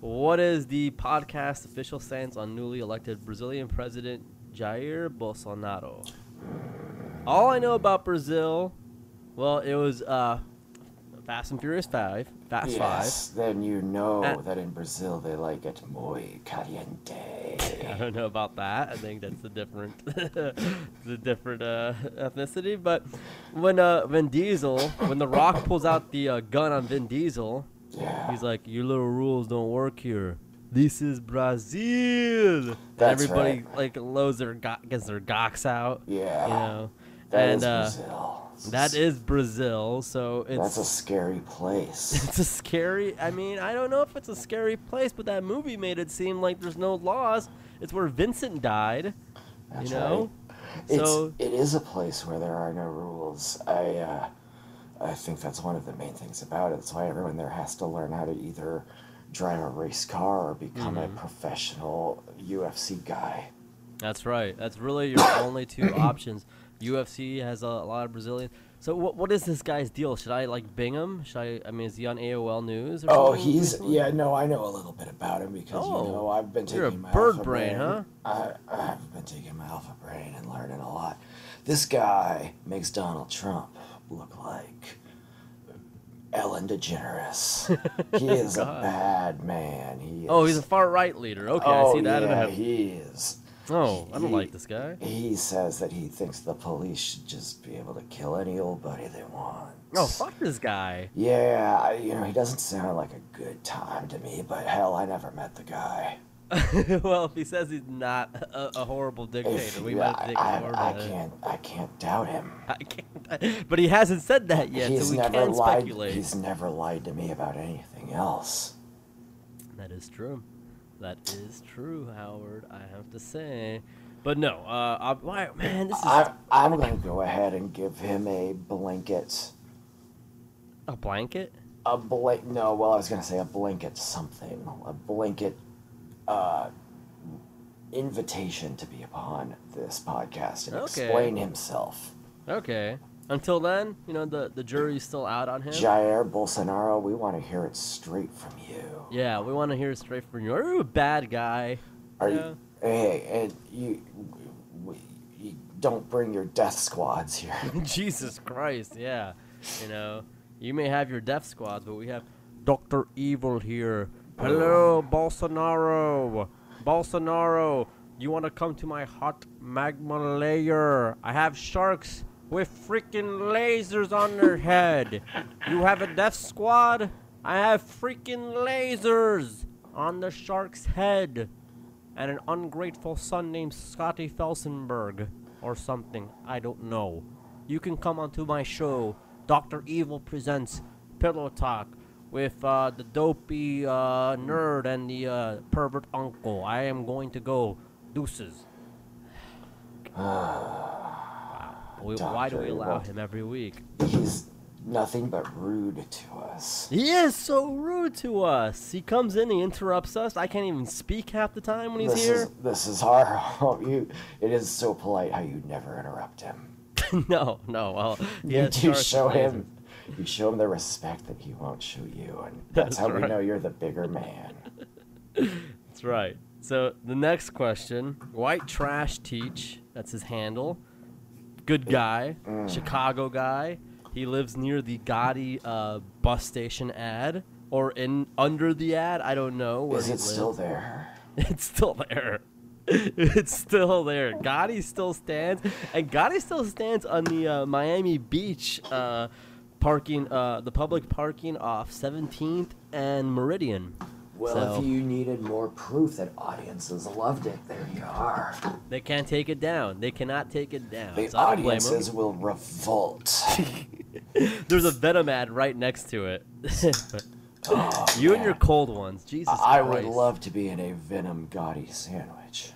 Speaker 3: "What is the podcast official stance on newly elected Brazilian President Jair Bolsonaro?" All I know about Brazil, well, it was uh, Fast and Furious Five, Fast
Speaker 4: yes, then you know
Speaker 3: Uh,
Speaker 4: that in Brazil they like it muy caliente.
Speaker 3: I don't know about that. I think that's a different, the different uh, ethnicity. But when uh, Vin Diesel, when The Rock pulls out the uh, gun on Vin Diesel,
Speaker 4: Yeah.
Speaker 3: He's like, your little rules don't work here. This is Brazil.
Speaker 4: That's
Speaker 3: everybody
Speaker 4: right.
Speaker 3: like lows their go- gets their gocks out.
Speaker 4: Yeah.
Speaker 3: You know,
Speaker 4: That
Speaker 3: and
Speaker 4: is
Speaker 3: uh,
Speaker 4: Brazil.
Speaker 3: that is Brazil. So it's
Speaker 4: That's a scary place.
Speaker 3: it's a scary. I mean, I don't know if it's a scary place, but that movie made it seem like there's no laws. It's where Vincent died.
Speaker 4: That's
Speaker 3: you know.
Speaker 4: right. It's
Speaker 3: So
Speaker 4: it is a place where there are no rules. I uh, I think that's one of the main things about it. That's why everyone there has to learn how to either drive a race car or become
Speaker 3: Mm-hmm.
Speaker 4: a professional UFC guy.
Speaker 3: that's right. That's really your only two options. UFC has a, a lot of Brazilian. So what what is this guy's deal? Should I like Bing him? Should I? I mean, is he on AOL News? Or
Speaker 4: Oh,
Speaker 3: something
Speaker 4: he's yeah. No, I know a little bit about him because
Speaker 3: Oh,
Speaker 4: you know oh, I've been taking
Speaker 3: you're a
Speaker 4: my
Speaker 3: bird
Speaker 4: alpha
Speaker 3: brain, huh?
Speaker 4: I, I've been taking my alpha brain and learning a lot. This guy makes Donald Trump look like Ellen DeGeneres. he is a bad man. He is,
Speaker 3: Oh, he's a far right leader. Okay,
Speaker 4: oh,
Speaker 3: I see that. in
Speaker 4: Yeah, he is.
Speaker 3: Oh, I don't
Speaker 4: he-
Speaker 3: like this guy.
Speaker 4: He says that he thinks the police should just be able to kill any old buddy they want.
Speaker 3: Oh, fuck this guy.
Speaker 4: Yeah, you know, he doesn't sound like a good time to me, but hell, I never met the guy.
Speaker 3: well, if he says he's not a, a horrible
Speaker 4: If,
Speaker 3: dictator, we
Speaker 4: yeah,
Speaker 3: might think
Speaker 4: I,
Speaker 3: more
Speaker 4: I,
Speaker 3: about
Speaker 4: can't, I can't doubt him.
Speaker 3: I can't. But he hasn't said that yet,
Speaker 4: he's
Speaker 3: so we
Speaker 4: never
Speaker 3: can
Speaker 4: lied.
Speaker 3: speculate.
Speaker 4: He's never lied to me about anything else.
Speaker 3: That is true. That is true, Howard. I have to say. But no, uh, I, why, man, this is
Speaker 4: I, I'm going to go ahead and give him a blanket.
Speaker 3: a blanket.
Speaker 4: A blank. No, well, I was going to say a blanket something. A blanket uh, invitation to be upon this podcast and
Speaker 3: Okay.
Speaker 4: explain himself.
Speaker 3: Okay. Until then, you know the the jury's still out on him.
Speaker 4: Jair Bolsonaro, we want to hear it straight from you.
Speaker 3: yeah, we want to hear it straight from you. Are you a bad guy?
Speaker 4: Are
Speaker 3: Yeah.
Speaker 4: you? Hey, and you, w- you don't bring your death squads here.
Speaker 3: Jesus Christ, yeah. You know, you may have your death squads, but we have Doctor Evil here. Hello, Bolsonaro. Bolsonaro, you want to come to my hot magma layer? I have sharks with freaking lasers on their head. You have a death squad? I have freaking lasers on the shark's head. And an ungrateful son named Scotty Felsenberg. Or something. I don't know. You can come onto my show. Dr. Evil presents Pillow Talk with uh, the dopey uh, nerd and the uh, pervert uncle. I am going to go deuces. We, why do we allow him every week?
Speaker 4: He's nothing but rude to us.
Speaker 3: He is so rude to us. He comes in, he interrupts us. I can't even speak half the time when he's
Speaker 4: this
Speaker 3: here.
Speaker 4: is this is our home. You, it is so polite how you never interrupt him.
Speaker 3: no, no. Well,
Speaker 4: You do show him. You show him the respect that he won't show you, and that's,
Speaker 3: That's
Speaker 4: how we know you're the bigger man.
Speaker 3: That's right. So the next question: White Trash Teach. That's his handle. Good guy,
Speaker 4: Mm.
Speaker 3: Chicago guy. He lives near the Gotti uh, bus station ad, or in under the ad. I don't know
Speaker 4: Is it still
Speaker 3: lives.
Speaker 4: there?
Speaker 3: It's still there. it's still there. Gotti still stands, and Gotti still stands on the uh, Miami Beach uh, parking, uh, the public parking off 17th and Meridian.
Speaker 4: Well,
Speaker 3: So-
Speaker 4: if you needed more proof that audiences loved it, there you are.
Speaker 3: They can't take it down. They cannot take it down.
Speaker 4: The
Speaker 3: So I don't blame 'em.
Speaker 4: audiences will revolt.
Speaker 3: There's a Venom ad right next to it.
Speaker 4: Oh,
Speaker 3: you and your cold ones, Jesus
Speaker 4: I would love to be in a Venom Gotti sandwich.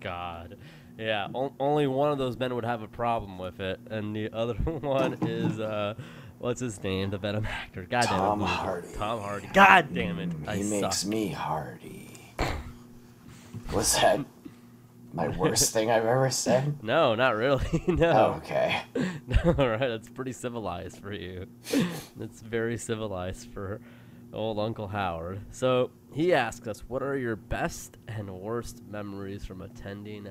Speaker 3: God. Yeah, only one of those men would have a problem with it, and the other one is uh, what's his name? The Venom actor. God damn
Speaker 4: Tom
Speaker 3: it, loser.
Speaker 4: Hardy.
Speaker 3: Tom Hardy. God damn it.
Speaker 4: Mm,
Speaker 3: I
Speaker 4: he
Speaker 3: suck.
Speaker 4: makes me hardy. Was that my worst thing I've ever said?
Speaker 3: No, not really. no.
Speaker 4: Oh, okay.
Speaker 3: No, right. That's pretty civilized for you. That's very civilized for old Uncle Howard. So he asks us, "What are your best and worst memories from attending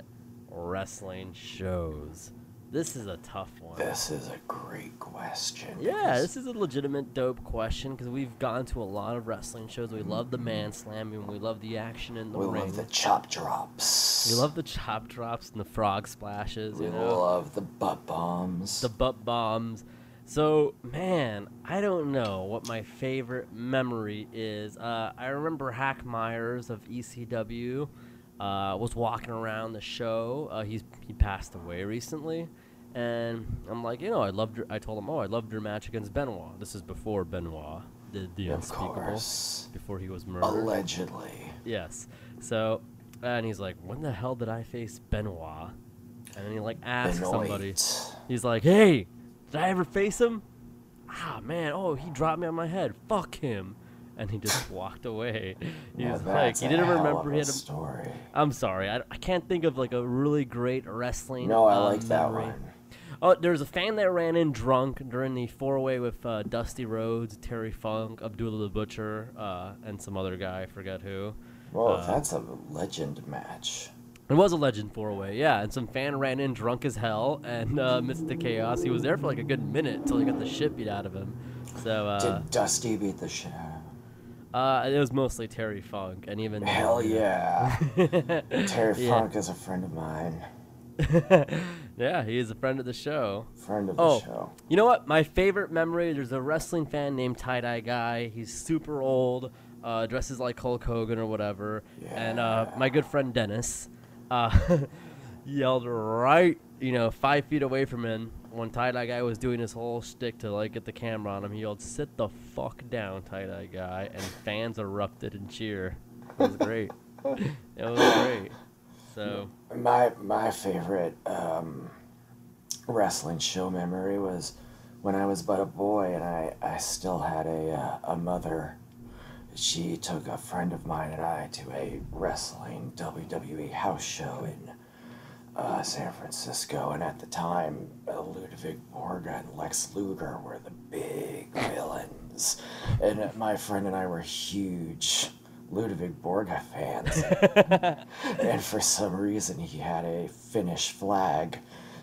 Speaker 3: wrestling shows?" This is a tough one.
Speaker 4: This is a great question.
Speaker 3: Yeah, this is a legitimate dope question because we've gone to a lot of wrestling shows. We love the man slamming. We love the action in the
Speaker 4: we
Speaker 3: ring.
Speaker 4: love the chop drops.
Speaker 3: we love the chop drops and the frog splashes.
Speaker 4: We
Speaker 3: You know?
Speaker 4: love the butt bombs.
Speaker 3: the butt bombs. So, man, I don't know what my favorite memory is. Uh, I remember Hack Meyers of ECW uh, was walking around the show. Uh, he's he passed away recently, and I'm like, you know, I loved. I told him, oh, I loved your match against Benoit. This is before Benoit did the
Speaker 4: of
Speaker 3: unspeakable,
Speaker 4: course.
Speaker 3: before he was murdered.
Speaker 4: Allegedly.
Speaker 3: Yes. So, and he's like, when the hell did I face Benoit? and then he like asks somebody. He's like, "Hey, did I ever face him? Ah, man. Oh, he dropped me on my head. Fuck him." And he just walked away. He was like, he didn't remember he had. A,
Speaker 4: story.
Speaker 3: I'm sorry, I, I can't think of like a really great wrestling.
Speaker 4: No, I
Speaker 3: uh,
Speaker 4: like that
Speaker 3: memory.
Speaker 4: one.
Speaker 3: Oh, there's a fan that ran in drunk during the four-way with uh, Dusty Rhodes, Terry Funk, Abdullah the Butcher, uh, and some other guy. I forget who.
Speaker 4: Well,
Speaker 3: Uh,
Speaker 4: that's a legend match.
Speaker 3: It was a legend four-way, yeah. And some fan ran in drunk as hell and uh, missed the chaos. He was there for like a good minute until he got the shit beat out of him. So uh,
Speaker 4: Did Dusty beat the shit out of him?
Speaker 3: Uh, it was mostly Terry Funk, and even
Speaker 4: Hell yeah. Terry
Speaker 3: Yeah.
Speaker 4: Funk is a friend of mine.
Speaker 3: yeah, he is a friend of the show.
Speaker 4: Friend of the
Speaker 3: Oh.
Speaker 4: show.
Speaker 3: You know what? My favorite memory. There's a wrestling fan named Tie Dye Guy. He's super old, uh, dresses like Hulk Hogan or whatever. And uh, my good friend Dennis uh, yelled right, you know, five feet away from him when Tie Dye Guy was doing his whole shtick to like get the camera on him. He yelled, "Sit the fuck down, Tie Dye Guy!" And fans erupted in cheer. It was great. it was great. So
Speaker 4: My my favorite um, wrestling show memory was when I was but a boy and I, I still had a uh, a mother. She took a friend of mine and I to a wrestling WWE house show in uh, San Francisco, and at the time, uh, Ludwig Borga and Lex Luger were the big villains, and uh, my friend and I were huge Ludwig Borga fans and for some reason he had a Finnish flag.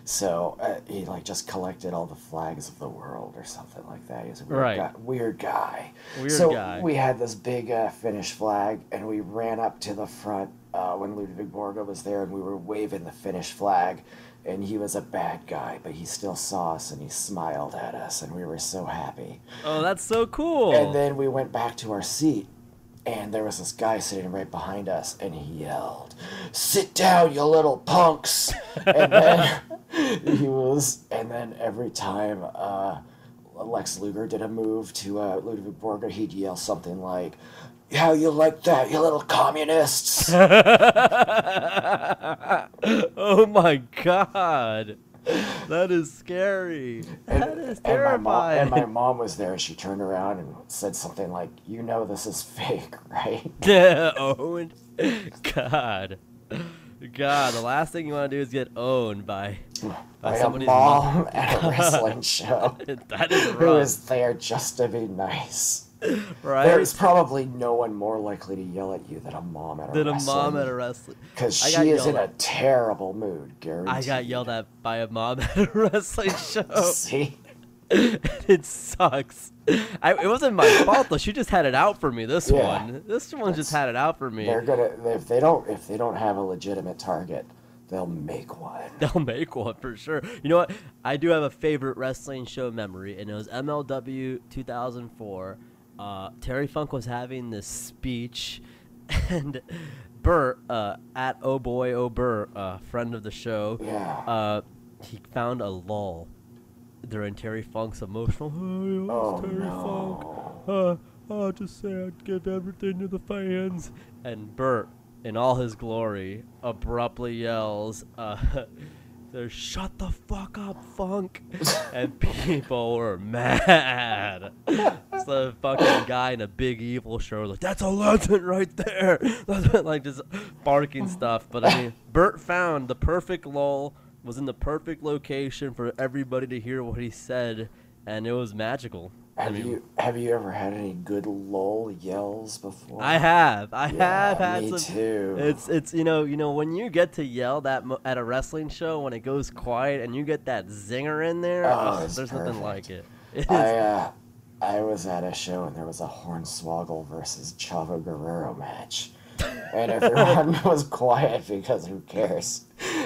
Speaker 4: So uh, he like just collected all the flags of the world or something like that. He's a weird
Speaker 3: Right.
Speaker 4: guy. Weird guy.
Speaker 3: Weird
Speaker 4: so
Speaker 3: guy.
Speaker 4: we had this big uh, Finnish flag, and we ran up to the front uh, when Ludwig Borga was there, and we were waving the Finnish flag. And he was a bad guy, but he still saw us and he smiled at us, and we were so happy.
Speaker 3: oh, that's so cool.
Speaker 4: And then we went back to our seat, and there was this guy sitting right behind us, and he yelled, "Sit down, you little punks!" And then he was, and then every time uh, Lex Luger did a move to uh, Ludwig Borga, he'd yell something like, "How you like that, you little communists?"
Speaker 3: oh my god. That is scary. That is
Speaker 4: And my, mom,
Speaker 3: terrifying.
Speaker 4: and my mom was there, she turned around and said something like, "You know this is fake, right?" Yeah.
Speaker 3: Owned. God. God, the last thing you want to do is get owned by, by
Speaker 4: By a
Speaker 3: somebody's
Speaker 4: mom at a wrestling show.
Speaker 3: That is
Speaker 4: who
Speaker 3: rough,
Speaker 4: is there just to be nice.
Speaker 3: right?
Speaker 4: There's probably no one more likely to yell at you than a mom at a
Speaker 3: Than a
Speaker 4: wrestling.
Speaker 3: mom at a wrestling.
Speaker 4: Because she is in
Speaker 3: yelled
Speaker 4: a terrible mood, Gary.
Speaker 3: I got yelled at by a mom at a wrestling show.
Speaker 4: See,
Speaker 3: it sucks. I, it wasn't my fault though. She just had it out for me. This
Speaker 4: Yeah.
Speaker 3: one, this one just had it out for me.
Speaker 4: they're gonna if they don't if they don't have a legitimate target, they'll make one.
Speaker 3: They'll make one for sure. You know what? I do have a favorite wrestling show memory, and it was MLW 2004. Uh, Terry Funk was having this speech, and Bert, uh, at Oh Boy Oh Bert, uh, friend of the show,
Speaker 4: Yeah.
Speaker 3: uh, he found a lull during Terry Funk's emotional. Oh,
Speaker 4: Oh,
Speaker 3: Terry
Speaker 4: no.
Speaker 3: Funk. Uh, I'll just say I'd give everything to the fans. And Bert, in all his glory, abruptly yells, says, Shut the fuck up, Funk. and people were mad. so the fucking guy in a big evil shirt like, That's a legend right there. like just barking stuff. But I mean, Bert found the perfect lull, was in the perfect location for everybody to hear what he said, and it was magical. I
Speaker 4: Have
Speaker 3: mean,
Speaker 4: you have you ever had any good lull yells before?
Speaker 3: I have. I have had
Speaker 4: me
Speaker 3: some.
Speaker 4: too.
Speaker 3: It's it's you know you know when you get to yell that mo- at a wrestling show when it goes quiet and you get that zinger in there.
Speaker 4: Oh, it's
Speaker 3: there's nothing like it. It.
Speaker 4: I uh, I was at a show and there was a Hornswoggle versus Chavo Guerrero match. And everyone was quiet because who cares?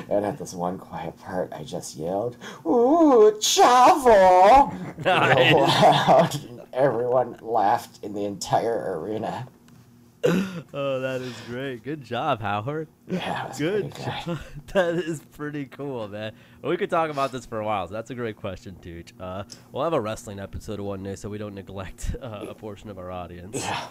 Speaker 4: And at this one quiet part, I just yelled, Ooh, Chavo!
Speaker 3: Nice.
Speaker 4: Real loud. And Everyone laughed in the entire arena.
Speaker 3: oh, that is great. Good job, Howard.
Speaker 4: Yeah,
Speaker 3: Good job. that is pretty cool, man. Well, we could talk about this for a while. So that's a great question, Tooch. Uh, we'll have a wrestling episode one day, so we don't neglect uh, a portion of our audience.
Speaker 4: Yeah.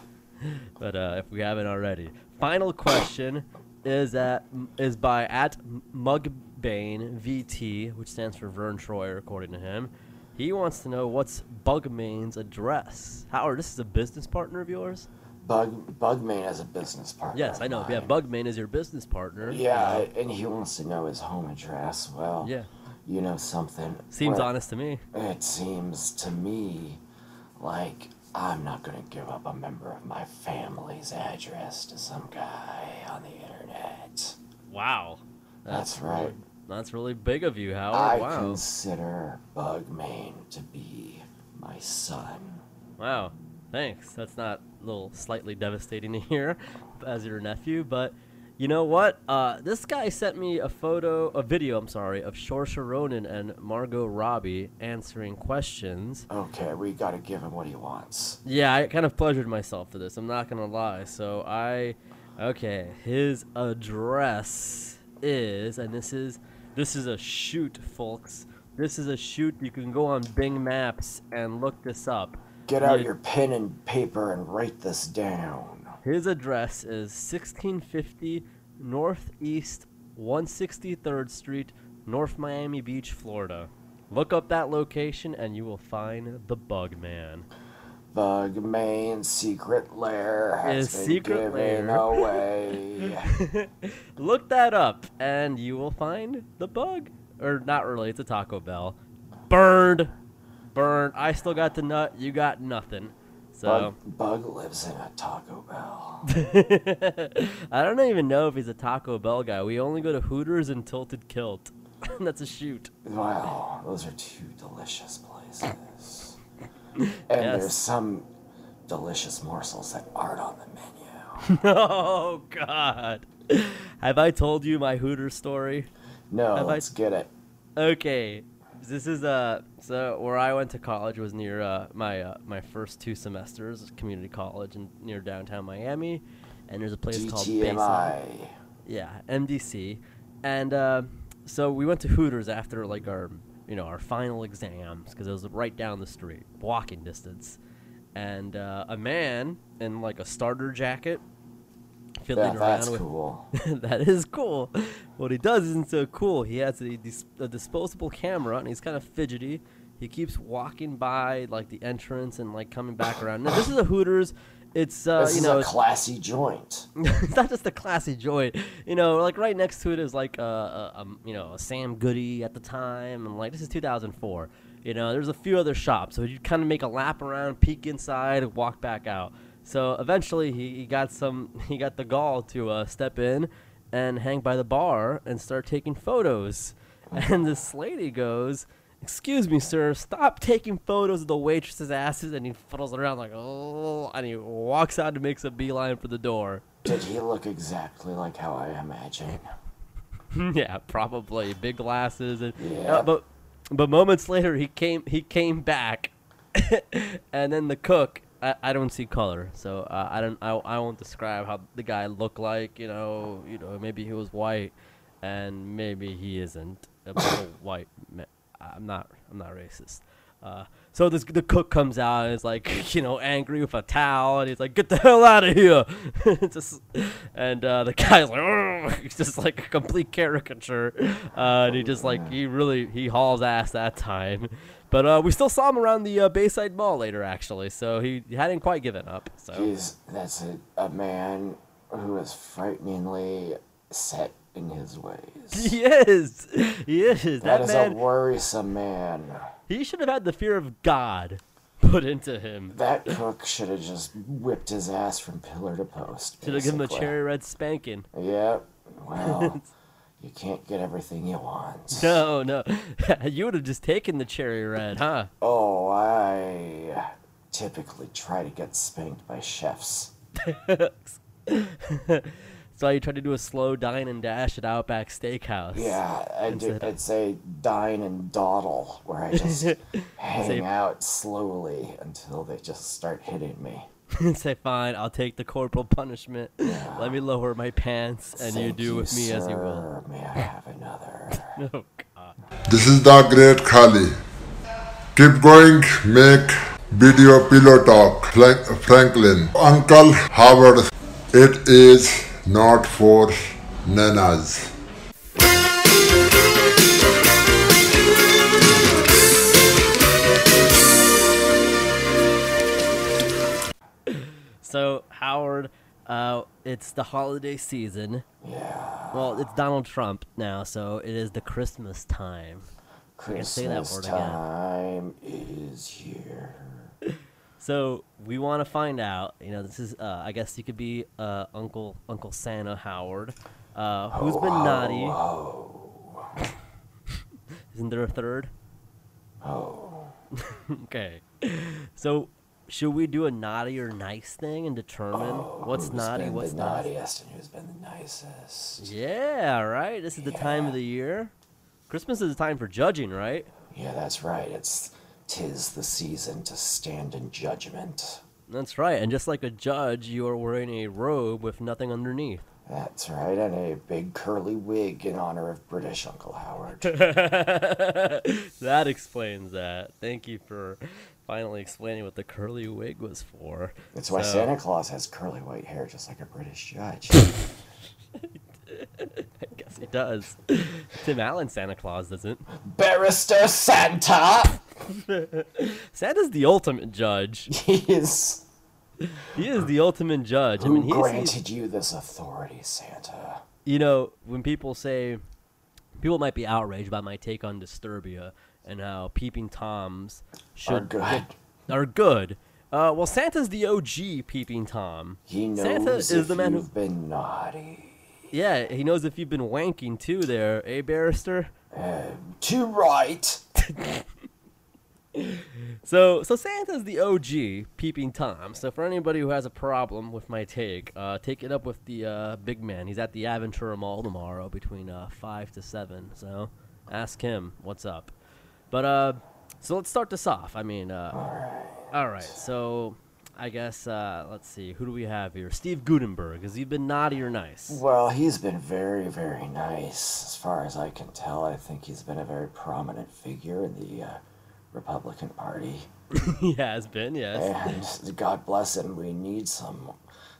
Speaker 3: but uh, if we haven't already. Final question is at is by at Mugbane VT, which stands for Verne Troyer, according to him. He wants to know what's Bugmane's address. Howard, this is a business partner of yours.
Speaker 4: Bug Bugman is a business partner.
Speaker 3: Yes, I know. Yeah. Bugmane is your business partner.
Speaker 4: Yeah, uh, and he wants to know his home address. Well,
Speaker 3: Yeah.
Speaker 4: you know something.
Speaker 3: Seems
Speaker 4: Well,
Speaker 3: honest to me.
Speaker 4: It seems to me like I'm not going to give up a member of my family's address to some guy on the.
Speaker 3: Wow.
Speaker 4: That's right.
Speaker 3: That's really big of you, Howard.
Speaker 4: I
Speaker 3: wow.
Speaker 4: consider Bugman to be my son.
Speaker 3: Wow. Thanks. That's not a little slightly devastating to hear as your nephew, but you know what? Uh, this guy sent me a photo, a video, I'm sorry, of Saoirse Ronan and Margot Robbie answering questions.
Speaker 4: Okay, we got to give him what he wants.
Speaker 3: Yeah, I kind of pleasured myself for this. I'm not gonna lie. So I, okay, his address is, and this is, this is a shoot, folks. This is a shoot. You can go on Bing Maps and look this up.
Speaker 4: Get out your pen and paper and write this down.
Speaker 3: His address is 1650 Northeast 163rd Street, North Miami Beach, Florida. Look up that location and you will find the Bug Man.
Speaker 4: Bugman's secret lair has
Speaker 3: His
Speaker 4: been
Speaker 3: secret
Speaker 4: given
Speaker 3: lair.
Speaker 4: away.
Speaker 3: Look that up and you will find the bug. Or not really, it's a Taco Bell. Burned. Burned. I still got the nut, you got nothing. So
Speaker 4: Bug, Bug lives in a Taco Bell.
Speaker 3: I don't even know if he's a Taco Bell guy. We only go to Hooters and Tilted Kilt. That's a shoot.
Speaker 4: Wow, those are two delicious places. And there's some delicious morsels that aren't on the menu.
Speaker 3: oh God. Have I told you my Hooters story?
Speaker 4: No,
Speaker 3: Have I-
Speaker 4: let's get it.
Speaker 3: Okay. This is uh so where I went to college was near uh, my uh, my first two semesters, community college in near downtown Miami, and there's a place called.
Speaker 4: GTMI.
Speaker 3: Yeah, MDC, and uh, so we went to Hooters after like our you know our final exams because it was right down the street, walking distance, and uh, a man in like a starter jacket, fiddling
Speaker 4: Yeah,
Speaker 3: around
Speaker 4: that's
Speaker 3: with
Speaker 4: cool.
Speaker 3: that is cool. What he does isn't so cool. He has a, dis- a disposable camera and he's kind of fidgety. He keeps walking by like the entrance and like coming back around. Now this is a Hooters. It's uh,
Speaker 4: this
Speaker 3: you
Speaker 4: is
Speaker 3: know
Speaker 4: a classy joint.
Speaker 3: it's not just a classy joint. You know, like right next to it is like a, a, a you know a Sam Goody at the time, and like this is 2004. You know, there's a few other shops, so you kind of make a lap around, peek inside, and walk back out. So eventually, he, he got some he got the gall to uh, step in and hang by the bar and start taking photos. And this lady goes. Excuse me, sir. Stop taking photos of the waitresses' asses, and he fuddles around like, oh, and he walks out and makes a beeline for the door.
Speaker 4: Did he look exactly like how I imagine?
Speaker 3: yeah, probably big glasses and
Speaker 4: Yeah.
Speaker 3: uh, but but moments later he came he came back, and then the cook I, I don't see color so uh, I don't I, I won't describe how the guy looked like you know you know maybe he was white and maybe he isn't a white ma- I'm not I'm not racist. Uh, so this the cook comes out and is like you know angry with a towel and he's like get the hell out of here just and uh, the guy's like he's just like a complete caricature. Uh, and he just like he really he hauls ass that time. But uh, we still saw him around the uh, Bayside Mall later actually so he hadn't quite given up so.
Speaker 4: He's that's a, a man who is frighteningly set in his ways.
Speaker 3: he is he is
Speaker 4: that
Speaker 3: that
Speaker 4: is
Speaker 3: man
Speaker 4: a worrisome man.
Speaker 3: he should have had the fear of God put into him
Speaker 4: That cook should have just whipped his ass from pillar to post.
Speaker 3: should have given him a cherry red spanking
Speaker 4: Yep. Well, you can't get everything you want.
Speaker 3: No, no. you would have just taken the cherry red, huh?
Speaker 4: Oh, I typically try to get spanked by chefs.
Speaker 3: So you tried to do a slow dine and dash at Outback Steakhouse.
Speaker 4: Yeah, I do, I'd say dine and dawdle, where I just hang
Speaker 3: Say-
Speaker 4: out slowly until they just start hitting me.
Speaker 3: Say, fine, I'll take the corporal punishment. Let me lower my pants, and you
Speaker 4: Thank
Speaker 3: do with me as you will.
Speaker 4: May I have another?
Speaker 3: Oh, God.
Speaker 2: This is the great Khali. Keep going, make video pillow talk, Frank- Franklin. Uncle Howard, it is not for nanas.
Speaker 3: So Howard, uh, it's the holiday season.
Speaker 4: Yeah.
Speaker 3: Well, it's Donald Trump now, so it is the Christmas time. can say that
Speaker 4: Christmas
Speaker 3: word again.
Speaker 4: time is here.
Speaker 3: So we want to find out. You know, this is. Uh, I guess you could be uh, Uncle Uncle Santa Howard. Uh, who's been naughty?
Speaker 4: Oh,
Speaker 3: Isn't there a third?
Speaker 4: oh.
Speaker 3: Okay. So should we do a naughty or nice thing and determine what's
Speaker 4: Who's
Speaker 3: naughty,
Speaker 4: been
Speaker 3: what's
Speaker 4: the naughtiest and who's been the nicest?
Speaker 3: Yeah, right. This is the time of the year. Christmas is the time for judging, right?
Speaker 4: Yeah, that's right. It's tis the season to stand in judgment.
Speaker 3: That's right. And just like a judge, you are wearing a robe with nothing underneath.
Speaker 4: That's right, and a big curly wig in honor of British Uncle Howard.
Speaker 3: that explains that. Thank you for finally explaining what the curly wig was for.
Speaker 4: That's why
Speaker 3: So-
Speaker 4: Santa Claus has curly white hair, just like a British judge.
Speaker 3: I guess he does. Tim Allen Santa Claus doesn't.
Speaker 4: Barrister Santa!
Speaker 3: Santa's the ultimate judge.
Speaker 4: He is.
Speaker 3: He is the ultimate judge. I
Speaker 4: Who
Speaker 3: mean, he's, he's
Speaker 4: granted you this authority, Santa?
Speaker 3: you know, when people say people might be outraged by my take on Disturbia and how peeping toms should
Speaker 4: Are good.
Speaker 3: are good. Uh, well, Santa's the OG peeping tom.
Speaker 4: He knows
Speaker 3: Santa
Speaker 4: if
Speaker 3: is the man who
Speaker 4: you've been naughty.
Speaker 3: Yeah, he knows if you've been wanking too there, eh, barrister?
Speaker 4: Too right.
Speaker 3: So, so Santa's the OG peeping tom. So for anybody who has a problem with my take, uh, take it up with the uh, big man. He's at the Aventura Mall tomorrow between uh, five to seven. So ask him what's up. But uh, so let's start this off. I mean, uh, all right. So I guess uh, let's see. Who do we have here? Steve Guttenberg. Has he been naughty or nice?
Speaker 4: Well, he's been very, very nice. As far as I can tell, I think he's been a very prominent figure in the uh, Republican Party.
Speaker 3: he has been, yes.
Speaker 4: And God bless him, we need some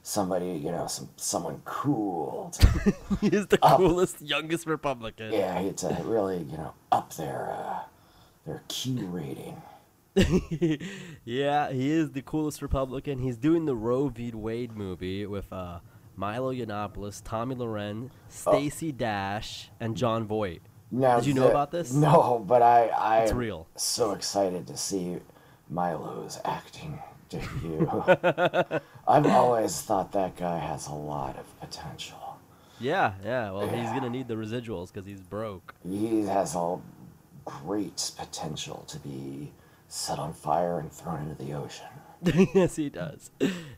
Speaker 4: somebody, you know, some someone cool. To,
Speaker 3: he is the coolest, youngest Republican.
Speaker 4: yeah, to really, you know, up their uh, their Q rating.
Speaker 3: yeah, he is the coolest Republican. He's doing the Roe v. Wade movie with uh, Milo Yiannopoulos, Tomi Lahren, Stacey Dash, and Jon Voight.
Speaker 4: Now,
Speaker 3: Did you know
Speaker 4: the-
Speaker 3: about this?
Speaker 4: No, but I I
Speaker 3: It's real.
Speaker 4: so excited to see Milo's acting debut. I've always thought that guy has a lot of potential.
Speaker 3: Yeah, yeah. Well, he's gonna need the residuals because he's broke.
Speaker 4: He has all great potential to be set on fire and thrown into the ocean.
Speaker 3: yes, he does.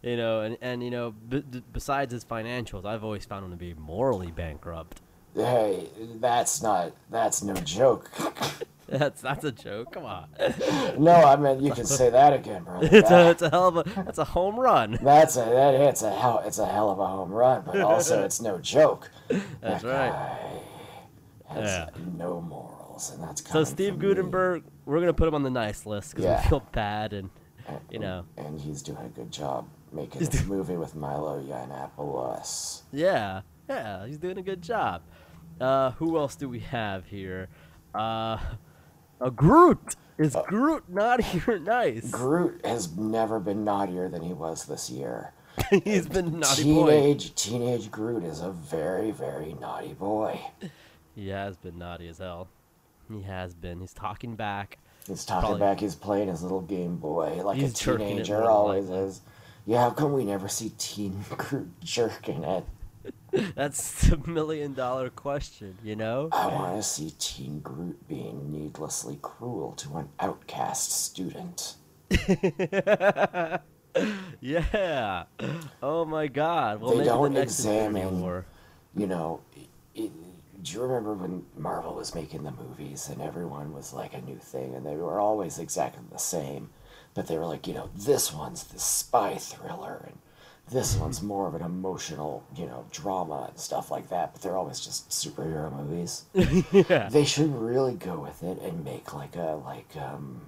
Speaker 3: You know, and and you know, b- besides his financials, I've always found him to be morally bankrupt.
Speaker 4: Hey, that's not that's no joke.
Speaker 3: That's that's a joke. Come on.
Speaker 4: No, I mean you can say that again, brother.
Speaker 3: It's a it's a hell of a that's a home run.
Speaker 4: that's a that it's a hell it's a hell of a home run, but also it's no joke.
Speaker 3: That's
Speaker 4: that
Speaker 3: right.
Speaker 4: guy has
Speaker 3: Yeah.
Speaker 4: no morals, and that's
Speaker 3: So Steve
Speaker 4: Guttenberg. me.
Speaker 3: We're gonna put him on the nice list because
Speaker 4: Yeah.
Speaker 3: we feel bad and you know,
Speaker 4: and he's doing a good job making this movie with Milo Yiannopoulos.
Speaker 3: yeah, yeah, he's doing a good job. Uh, who else do we have here? Uh, a Groot. Is
Speaker 4: Uh,
Speaker 3: Groot naughty or nice?
Speaker 4: Groot has never been naughtier than he was this year.
Speaker 3: he's been naughty boy.
Speaker 4: teenage teenage Groot is a very very naughty boy.
Speaker 3: He has been naughty as hell. He has been. He's talking back.
Speaker 4: He's talking
Speaker 3: Probably-
Speaker 4: back. He's playing his little Game Boy like
Speaker 3: He's
Speaker 4: a teenager always
Speaker 3: likely.
Speaker 4: is. Yeah, how come we never see Teen Groot jerking it?
Speaker 3: That's the million dollar question, you know?
Speaker 4: I want to see Teen Groot being needlessly cruel to an outcast student.
Speaker 3: Yeah. Oh my God. Well,
Speaker 4: They
Speaker 3: maybe
Speaker 4: don't
Speaker 3: the next
Speaker 4: examine- You know, it, do you remember when Marvel was making the movies and everyone was like a new thing and they were always exactly the same? But they were like, you know, this one's the spy thriller and this one's more of an emotional, you know, drama and stuff like that. But they're always just superhero movies.
Speaker 3: yeah.
Speaker 4: They should really go with it and make like a like um,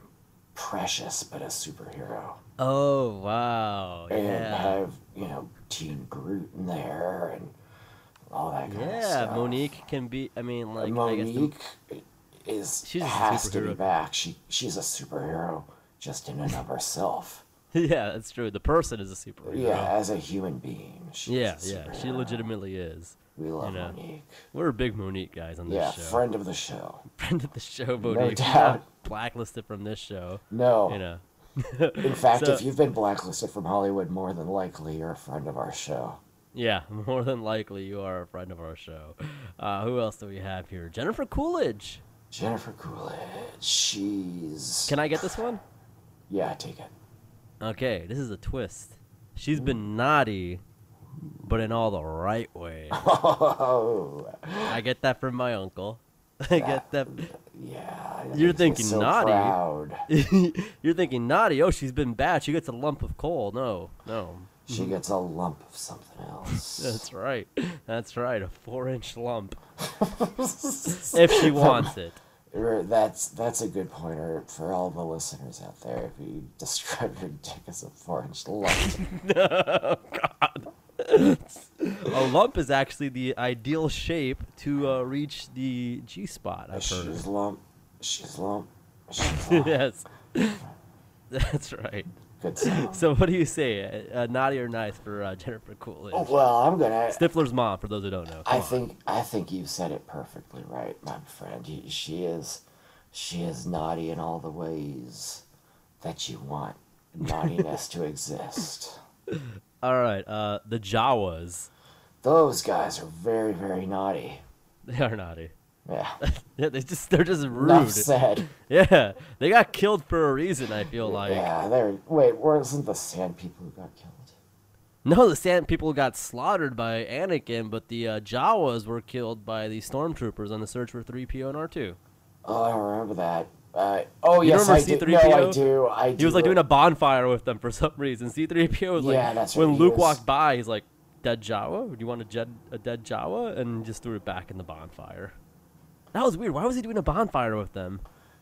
Speaker 4: Precious, but a superhero,
Speaker 3: Oh wow.
Speaker 4: and
Speaker 3: Yeah.
Speaker 4: have you know Teen Groot in there and all that kind of
Speaker 3: Yeah. Mo'Nique can be. I mean, like I guess the-
Speaker 4: Mo'Nique is
Speaker 3: She's
Speaker 4: has to be back. She she's a superhero just in and of herself.
Speaker 3: yeah, that's true. The person is a superhero.
Speaker 4: Yeah, as a human being. She's
Speaker 3: yeah, yeah. She legitimately is.
Speaker 4: We love
Speaker 3: know.
Speaker 4: Mo'Nique.
Speaker 3: We're big Mo'Nique guys on this
Speaker 4: Yeah,
Speaker 3: show.
Speaker 4: friend of the show.
Speaker 3: friend of the show, Mo'Nique. She's
Speaker 4: doubt.
Speaker 3: blacklisted from this show.
Speaker 4: No.
Speaker 3: You know.
Speaker 4: In fact,
Speaker 3: So-
Speaker 4: if you've been blacklisted from Hollywood, more than likely you're a friend of our show.
Speaker 3: Yeah, more than likely you are a friend of our show. Uh, who else do we have here? Jennifer Coolidge.
Speaker 4: Jennifer Coolidge. She's.
Speaker 3: Can I get this one?
Speaker 4: Yeah, take it.
Speaker 3: Okay, this is a twist. She's been naughty, but in all the right ways.
Speaker 4: Oh,
Speaker 3: I get that from my uncle. I get that.
Speaker 4: yeah. that
Speaker 3: You're thinking
Speaker 4: so
Speaker 3: naughty. You're thinking naughty. Oh, she's been bad. She gets a lump of coal. No, no.
Speaker 4: She gets a lump of something else.
Speaker 3: That's right. That's right. A four-inch lump. if she wants it.
Speaker 4: That's that's a good pointer for all the listeners out there. If you describe your dick as a four-inch lump, oh, God.
Speaker 3: A lump is actually the ideal shape to uh, reach the G spot. I've heard.
Speaker 4: she's lump, she's lump, she's lump.
Speaker 3: yes, that's right.
Speaker 4: Good song.
Speaker 3: So, what do you say, uh, uh, naughty or nice for uh, Jennifer Coolidge?
Speaker 4: Oh, well, I'm gonna.
Speaker 3: Stifler's mom, for those who don't know.
Speaker 4: I
Speaker 3: on.
Speaker 4: think I think you said it perfectly right, my friend. She is she is naughty in all the ways that you want naughtiness to exist.
Speaker 3: All right, uh, the Jawas.
Speaker 4: Those guys are very very naughty.
Speaker 3: They are naughty.
Speaker 4: Yeah.
Speaker 3: Yeah, they just they're just rude.
Speaker 4: Enough said.
Speaker 3: Yeah, they got killed for a reason. I feel like.
Speaker 4: yeah, they're wait, wasn't the sand people who got killed?
Speaker 3: No, the Sand people got slaughtered by Anakin, but the uh, Jawas were killed by the stormtroopers on the search for 3PO and R2.
Speaker 4: Oh, I remember that. Uh, oh
Speaker 3: You
Speaker 4: yes, I do. No, I
Speaker 3: C-3PO?
Speaker 4: do. I do.
Speaker 3: He was like doing a bonfire with them for some reason. C3PO was like,
Speaker 4: Yeah, that's
Speaker 3: when Luke
Speaker 4: was-
Speaker 3: walked by, he's like, "Dead Jawa? Do you want a, jed- a dead Jawa?" And just threw it back in the bonfire. That was weird. Why was he doing a bonfire with them?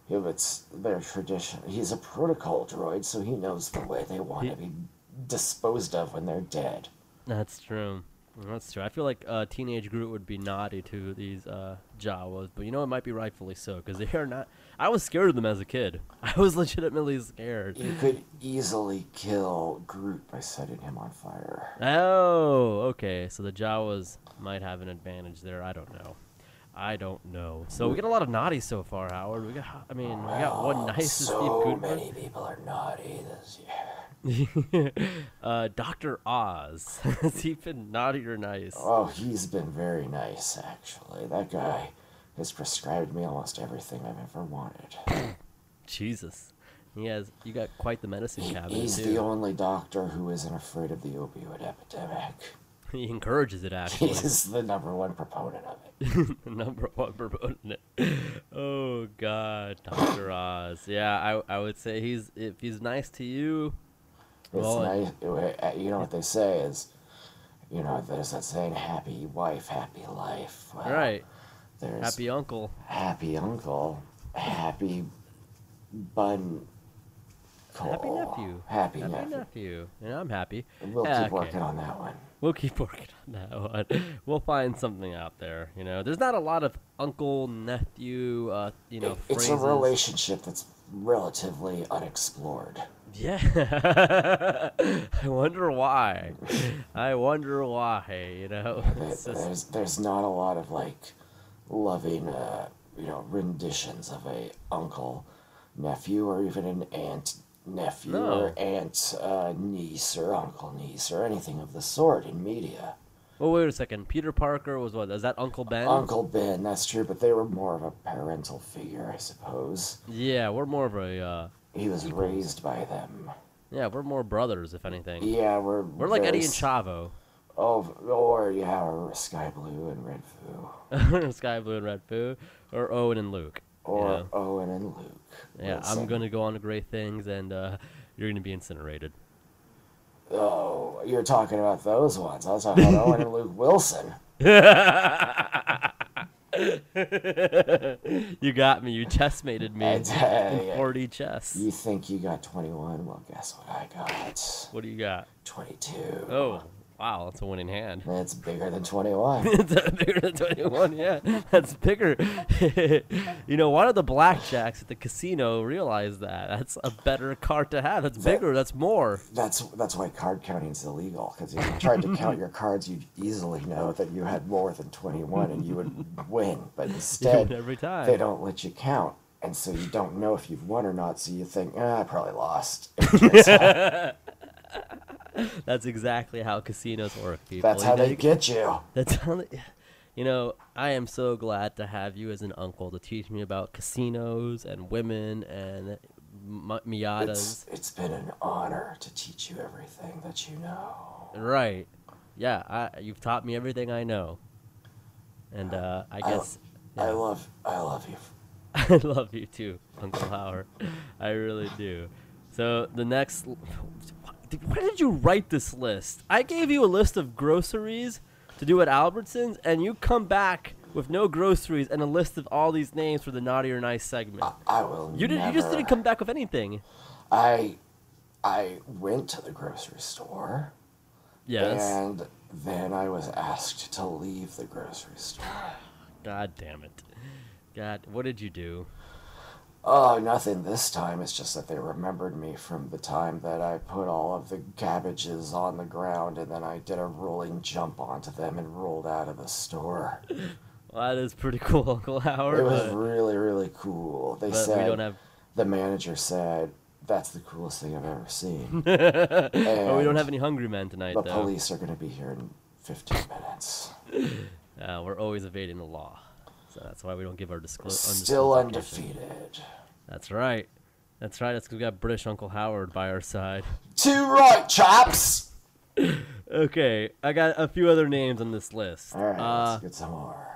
Speaker 4: Yeah, but it's their tradition. He's a protocol droid, so he knows the way they want
Speaker 3: He-
Speaker 4: to be disposed of when they're dead.
Speaker 3: That's true. That's true. I feel like uh, teenage Groot would be naughty to these uh, Jawas, but you know it might be rightfully so because they are not. I was scared of them as a kid. I was legitimately scared.
Speaker 4: You could easily kill Groot by setting him on fire.
Speaker 3: Oh, okay. So the Jawas might have an advantage there. I don't know. I don't know. So we get a lot of naughty so far, Howard. We got. I mean, we got one nice
Speaker 4: so
Speaker 3: Steve
Speaker 4: many people are naughty this year.
Speaker 3: uh, Doctor Oz. Has he been naughty or nice?
Speaker 4: Oh, he's been very nice, actually. That guy has prescribed me almost everything I've ever wanted.
Speaker 3: Jesus. He has. You got quite the medicine
Speaker 4: He-
Speaker 3: cabinet
Speaker 4: he's
Speaker 3: too.
Speaker 4: the only doctor who isn't afraid of the opioid epidemic.
Speaker 3: He encourages it actually.
Speaker 4: He's the number one proponent of it.
Speaker 3: the number one proponent. Oh God, Doctor Oz. Yeah, I I would say he's if he's nice to you.
Speaker 4: It's
Speaker 3: Well,
Speaker 4: nice. uh, You know what they say is, you know, there's that saying, "Happy wife, happy life." Well,
Speaker 3: Right.
Speaker 4: There's
Speaker 3: Happy uncle.
Speaker 4: happy uncle, happy bun.
Speaker 3: Happy nephew.
Speaker 4: Happy,
Speaker 3: Happy
Speaker 4: nephew.
Speaker 3: nephew. And I'm happy.
Speaker 4: We'll
Speaker 3: Yeah,
Speaker 4: keep
Speaker 3: okay.
Speaker 4: working on that one.
Speaker 3: We'll keep working on that one. We'll find something out there. You know, there's not a lot of uncle nephew. Uh, you know,
Speaker 4: It's
Speaker 3: phrases.
Speaker 4: a relationship that's relatively unexplored.
Speaker 3: Yeah. I wonder why. I wonder why. You know,
Speaker 4: There-
Speaker 3: just,
Speaker 4: There's there's not a lot of like loving, uh, you know, renditions of a uncle, nephew, or even an aunt nephew
Speaker 3: No.
Speaker 4: or aunt uh, niece or uncle niece or anything of the sort in media.
Speaker 3: well, wait a second. Peter Parker was what? Is that Uncle Ben?
Speaker 4: Uncle Ben, that's true, but they were more of a parental figure, I suppose.
Speaker 3: Yeah, we're more of a. Uh,
Speaker 4: He was raised by them.
Speaker 3: yeah, we're more brothers, if anything.
Speaker 4: Yeah, we're
Speaker 3: We're like Eddie and Chavo.
Speaker 4: Oh, or yeah, or SkyBlu and Red Foo,
Speaker 3: SkyBlu and Redfoo, or Owen and Luke. you
Speaker 4: or
Speaker 3: know?
Speaker 4: Owen and Luke.
Speaker 3: Yeah, I'm gonna go on to great things, and uh, you're gonna be incinerated.
Speaker 4: Oh, you're talking about those ones. I was talking about Owen and Luke Wilson.
Speaker 3: you got me. You chessmated me in 4D chess.
Speaker 4: You think you got 21? Well, guess what I got?
Speaker 3: What do you got?
Speaker 4: 22.
Speaker 3: Oh, Wow, that's a winning hand.
Speaker 4: It's bigger than 21.
Speaker 3: it's bigger than 21, yeah. That's bigger. you know, why did the blackjacks at the casino realize that? That's a better card to have. That's bigger. That's more.
Speaker 4: That's that's why card counting's illegal. Because if you tried to count your cards, you'd easily know that you had more than 21 and you would win. But instead,
Speaker 3: every time.
Speaker 4: they don't let you count. And so you don't know if you've won or not. So you think, ah, I probably lost. And it turns out
Speaker 3: That's exactly how casinos work, people.
Speaker 4: that's
Speaker 3: You
Speaker 4: how
Speaker 3: know,
Speaker 4: they get you.
Speaker 3: That's how they, you know, I am so glad to have you as an uncle to teach me about casinos and women and m- Miatas.
Speaker 4: It's, it's been an honor to teach you everything that you know.
Speaker 3: Right. Yeah, I, you've taught me everything I know. And uh, I
Speaker 4: I-
Speaker 3: guess
Speaker 4: I
Speaker 3: yeah.
Speaker 4: love I love you.
Speaker 3: I love you too, Uncle Howard. I really do. So the next, why did you write this list? I gave you a list of groceries to do at Albertsons, and you come back with no groceries and a list of all these names for the naughty or nice segment.
Speaker 4: I will.
Speaker 3: You didn't. You just didn't come back with anything.
Speaker 4: I I went to the grocery store
Speaker 3: Yes.
Speaker 4: and then I was asked to leave the grocery store.
Speaker 3: God damn it. God, what did you do?
Speaker 4: Oh, nothing this time. It's just that they remembered me from the time that I put all of the cabbages on the ground and then I did a rolling jump onto them and rolled out of the store.
Speaker 3: Well, that is pretty cool, Uncle Howard.
Speaker 4: It was
Speaker 3: but,
Speaker 4: really, really cool. They
Speaker 3: but
Speaker 4: said
Speaker 3: we don't have.
Speaker 4: the manager said that's the coolest thing I've ever seen.
Speaker 3: Oh, we don't have any hungry men tonight,
Speaker 4: the
Speaker 3: though.
Speaker 4: police are going to be here in 15 minutes.
Speaker 3: Uh, we're always evading the law, so that's why we don't give our disclosure.
Speaker 4: Still undefeated.
Speaker 3: That's right. That's right. That's 'cause we got British Uncle Howard by our side.
Speaker 4: Too right, chaps.
Speaker 3: Okay, I got a few other names on this list.
Speaker 4: All right,
Speaker 3: Uh,
Speaker 4: let's get some more.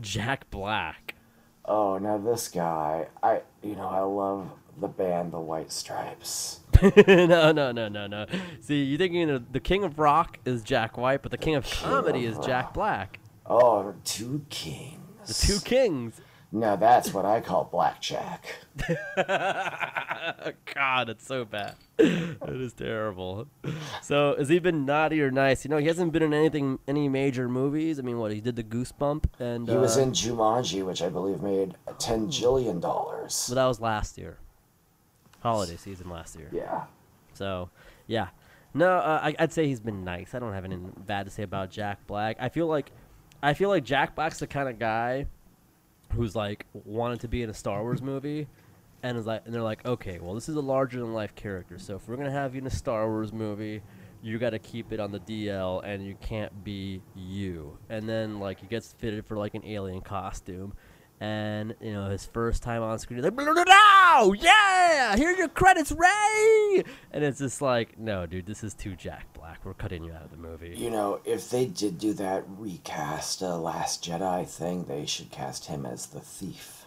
Speaker 3: Jack Black.
Speaker 4: Oh, now this guy, I, you know, I love the band The White Stripes.
Speaker 3: no, no, no, no, no. See, you're thinking of the King of Rock is Jack White, but the King of Comedy is
Speaker 4: of
Speaker 3: Jack Black.
Speaker 4: Oh, two kings.
Speaker 3: The two kings.
Speaker 4: Now that's what I call blackjack.
Speaker 3: God, it's so bad. it is terrible. So, has he been naughty or nice? You know, he hasn't been in anything, any major movies. I mean, what he did the Goosebump, and
Speaker 4: He was
Speaker 3: uh,
Speaker 4: in Jumanji, which I believe made ten jillion dollars.
Speaker 3: But that was last year, holiday season last year.
Speaker 4: Yeah.
Speaker 3: So, yeah. No, uh, I, I'd say he's been nice. I don't have anything bad to say about Jack Black. I feel like, I feel like Jack Black's the kind of guy who's like wanted to be in a Star Wars movie, and is like, and they're like, okay, well, this is a larger than life character, so if we're gonna have you in a Star Wars movie, you got to keep it on the DL, and you can't be you. And then like he gets fitted for like an alien costume. And you know his first time on screen, like, "No, yeah, here's your credits, Ray." And it's just like, no, dude, this is too Jack Black. We're cutting you out of the movie.
Speaker 4: You know, if they did do that recast uh, Last Jedi thing, they should cast him as the thief.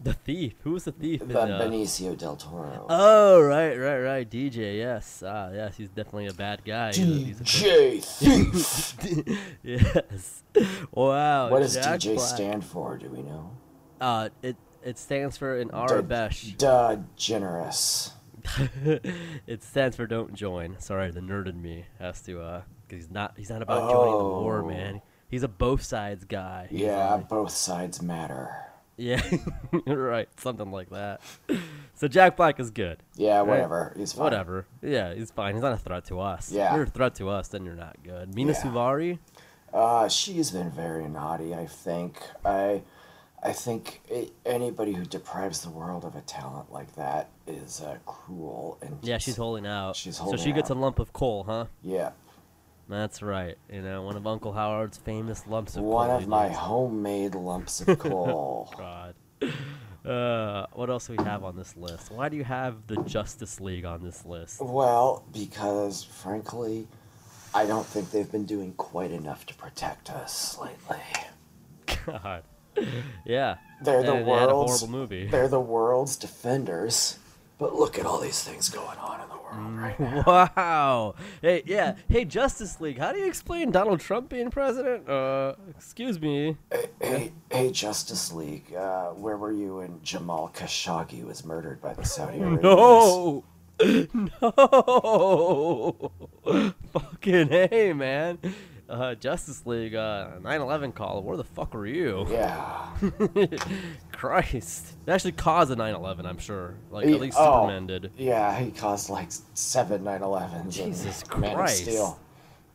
Speaker 3: The thief. Who was the thief? in, uh,
Speaker 4: Benicio del Toro.
Speaker 3: Oh, right, right, right. DJ, yes. Ah, yes, he's definitely a bad guy. He's he's a
Speaker 4: DJ Thief.
Speaker 3: yes. Wow.
Speaker 4: what does
Speaker 3: Jack
Speaker 4: DJ
Speaker 3: Black.
Speaker 4: stand for? Do we know?
Speaker 3: Uh, it it stands for in Aurebesh.
Speaker 4: Duh, generous.
Speaker 3: it stands for don't join. Sorry, the nerd in me has to uh, cause he's not he's not about joining the war,
Speaker 4: Oh.
Speaker 3: man. He's a both sides guy. He's
Speaker 4: Yeah,
Speaker 3: like-
Speaker 4: both sides matter.
Speaker 3: yeah, right, something like that. So Jack Black is good.
Speaker 4: Yeah,
Speaker 3: Right.
Speaker 4: whatever. He's fine.
Speaker 3: Whatever. Yeah, he's fine. He's not a threat to us.
Speaker 4: Yeah.
Speaker 3: If you're a threat to us, then you're not good. Mena
Speaker 4: Yeah.
Speaker 3: Suvari.
Speaker 4: Uh, she's been very naughty. I think. I, I think i anybody who deprives the world of a talent like that is uh, cruel and.
Speaker 3: Yeah, she's holding out.
Speaker 4: She's holding so
Speaker 3: she gets a lump of coal, huh?
Speaker 4: Yeah,
Speaker 3: That's right. You know, one of Uncle Howard's famous lumps of
Speaker 4: one
Speaker 3: coal.
Speaker 4: of my
Speaker 3: does.
Speaker 4: homemade lumps of coal.
Speaker 3: God. Uh, what else do we have on this list? Why do you have the Justice League on this list?
Speaker 4: well, because frankly, I don't think they've been doing quite enough to protect us lately.
Speaker 3: God. Yeah.
Speaker 4: They're the
Speaker 3: and they had a
Speaker 4: world's-
Speaker 3: horrible movie.
Speaker 4: They're the world's defenders, but look at all these things going on in the world right now.
Speaker 3: Wow. Hey, yeah. Hey, Justice League. How do you explain Donald Trump being president? Uh, excuse me.
Speaker 4: Hey, hey, Justice League, uh, where were you when Jamal Khashoggi was murdered by the Saudi Arabians?
Speaker 3: No. no. Fucking hey, man. Uh, Justice League, uh, 9/11 call. Where the fuck were you?
Speaker 4: Yeah.
Speaker 3: Christ. It actually caused a 9/11, I'm sure. Like
Speaker 4: He-
Speaker 3: at least
Speaker 4: oh,
Speaker 3: Superman did.
Speaker 4: Yeah, he caused like seven 9/11s.
Speaker 3: Jesus
Speaker 4: in Man of
Speaker 3: Christ.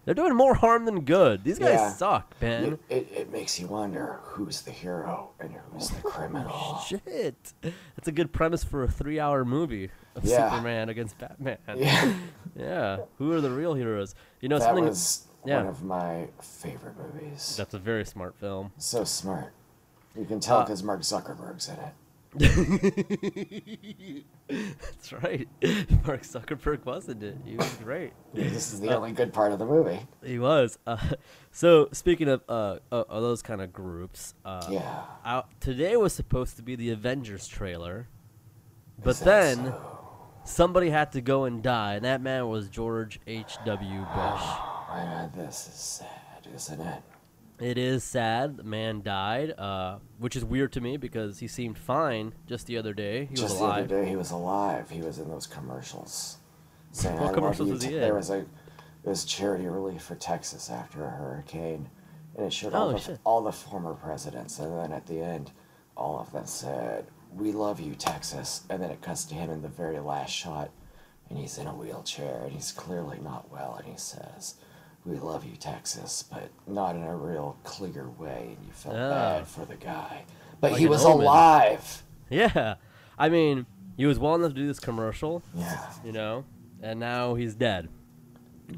Speaker 3: They're doing more harm than good. These guys
Speaker 4: Yeah.
Speaker 3: suck, man.
Speaker 4: It, it, it makes you wonder who's the hero and who's the criminal.
Speaker 3: Shit. That's a good premise for a three-hour movie of
Speaker 4: Yeah.
Speaker 3: Superman against Batman.
Speaker 4: Yeah,
Speaker 3: Yeah. Who are the real heroes? You know
Speaker 4: that
Speaker 3: something.
Speaker 4: was
Speaker 3: yeah.
Speaker 4: one of my favorite movies.
Speaker 3: That's a very smart film.
Speaker 4: So smart. You can tell
Speaker 3: Uh,
Speaker 4: because Mark Zuckerberg's in it.
Speaker 3: That's right. Mark Zuckerberg wasn't it? He was great.
Speaker 4: This is the only good part of the movie.
Speaker 3: He was. Uh, so speaking of uh, uh, those kind of groups, uh,
Speaker 4: Yeah.
Speaker 3: out, today was supposed to be the Avengers trailer, but then
Speaker 4: so?
Speaker 3: somebody had to go and die, and that man was George H. W. Bush.
Speaker 4: Man, this is sad, isn't it?
Speaker 3: It is sad. The man died, uh, which is weird to me because he seemed fine just the other day. He
Speaker 4: Just
Speaker 3: was
Speaker 4: the other
Speaker 3: alive.
Speaker 4: day, he was alive. He was in those commercials. Saying,
Speaker 3: What
Speaker 4: "I love
Speaker 3: commercials was he in?
Speaker 4: There was a, it was charity relief for Texas after a hurricane, and it showed all
Speaker 3: Oh,
Speaker 4: the
Speaker 3: shit.
Speaker 4: all the former presidents, and then at the end, all of them said, "We love you, Texas," and then it cuts to him in the very last shot, and he's in a wheelchair, and he's clearly not well, and he says. We love you, Texas, but not in a real clear way, and you felt
Speaker 3: Ah.
Speaker 4: bad for the guy. But
Speaker 3: Like
Speaker 4: he was
Speaker 3: omen.
Speaker 4: alive.
Speaker 3: Yeah, I mean, he was well enough to do this commercial,
Speaker 4: Yeah.
Speaker 3: you know, and now he's dead.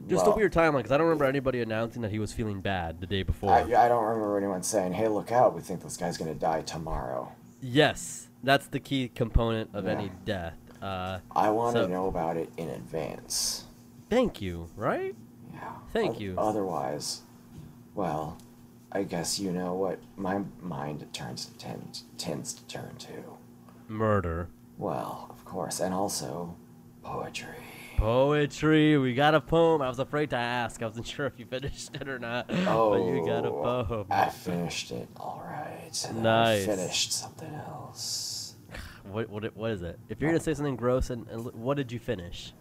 Speaker 3: Just a weird timeline because I don't remember anybody announcing that he was feeling bad the day before.
Speaker 4: I, I don't remember anyone saying, "Hey, look out! We think this guy's gonna die tomorrow."
Speaker 3: yes, that's the key component of
Speaker 4: Yeah.
Speaker 3: any death. Uh,
Speaker 4: I want to
Speaker 3: So-
Speaker 4: know about it in advance.
Speaker 3: thank you. Right?
Speaker 4: Yeah.
Speaker 3: Thank
Speaker 4: Oth-
Speaker 3: you.
Speaker 4: Otherwise, well, I guess you know what my mind turns to tend, tends to turn to.
Speaker 3: Murder.
Speaker 4: Well, of course, and also poetry.
Speaker 3: Poetry. We got a poem. I was afraid to ask. I wasn't sure if you finished it or not.
Speaker 4: Oh,
Speaker 3: but you got a oh, poem.
Speaker 4: I finished it. All right. And
Speaker 3: Nice.
Speaker 4: I finished something else.
Speaker 3: What, what, what is it? If you're gonna say something gross, and, and what did you finish?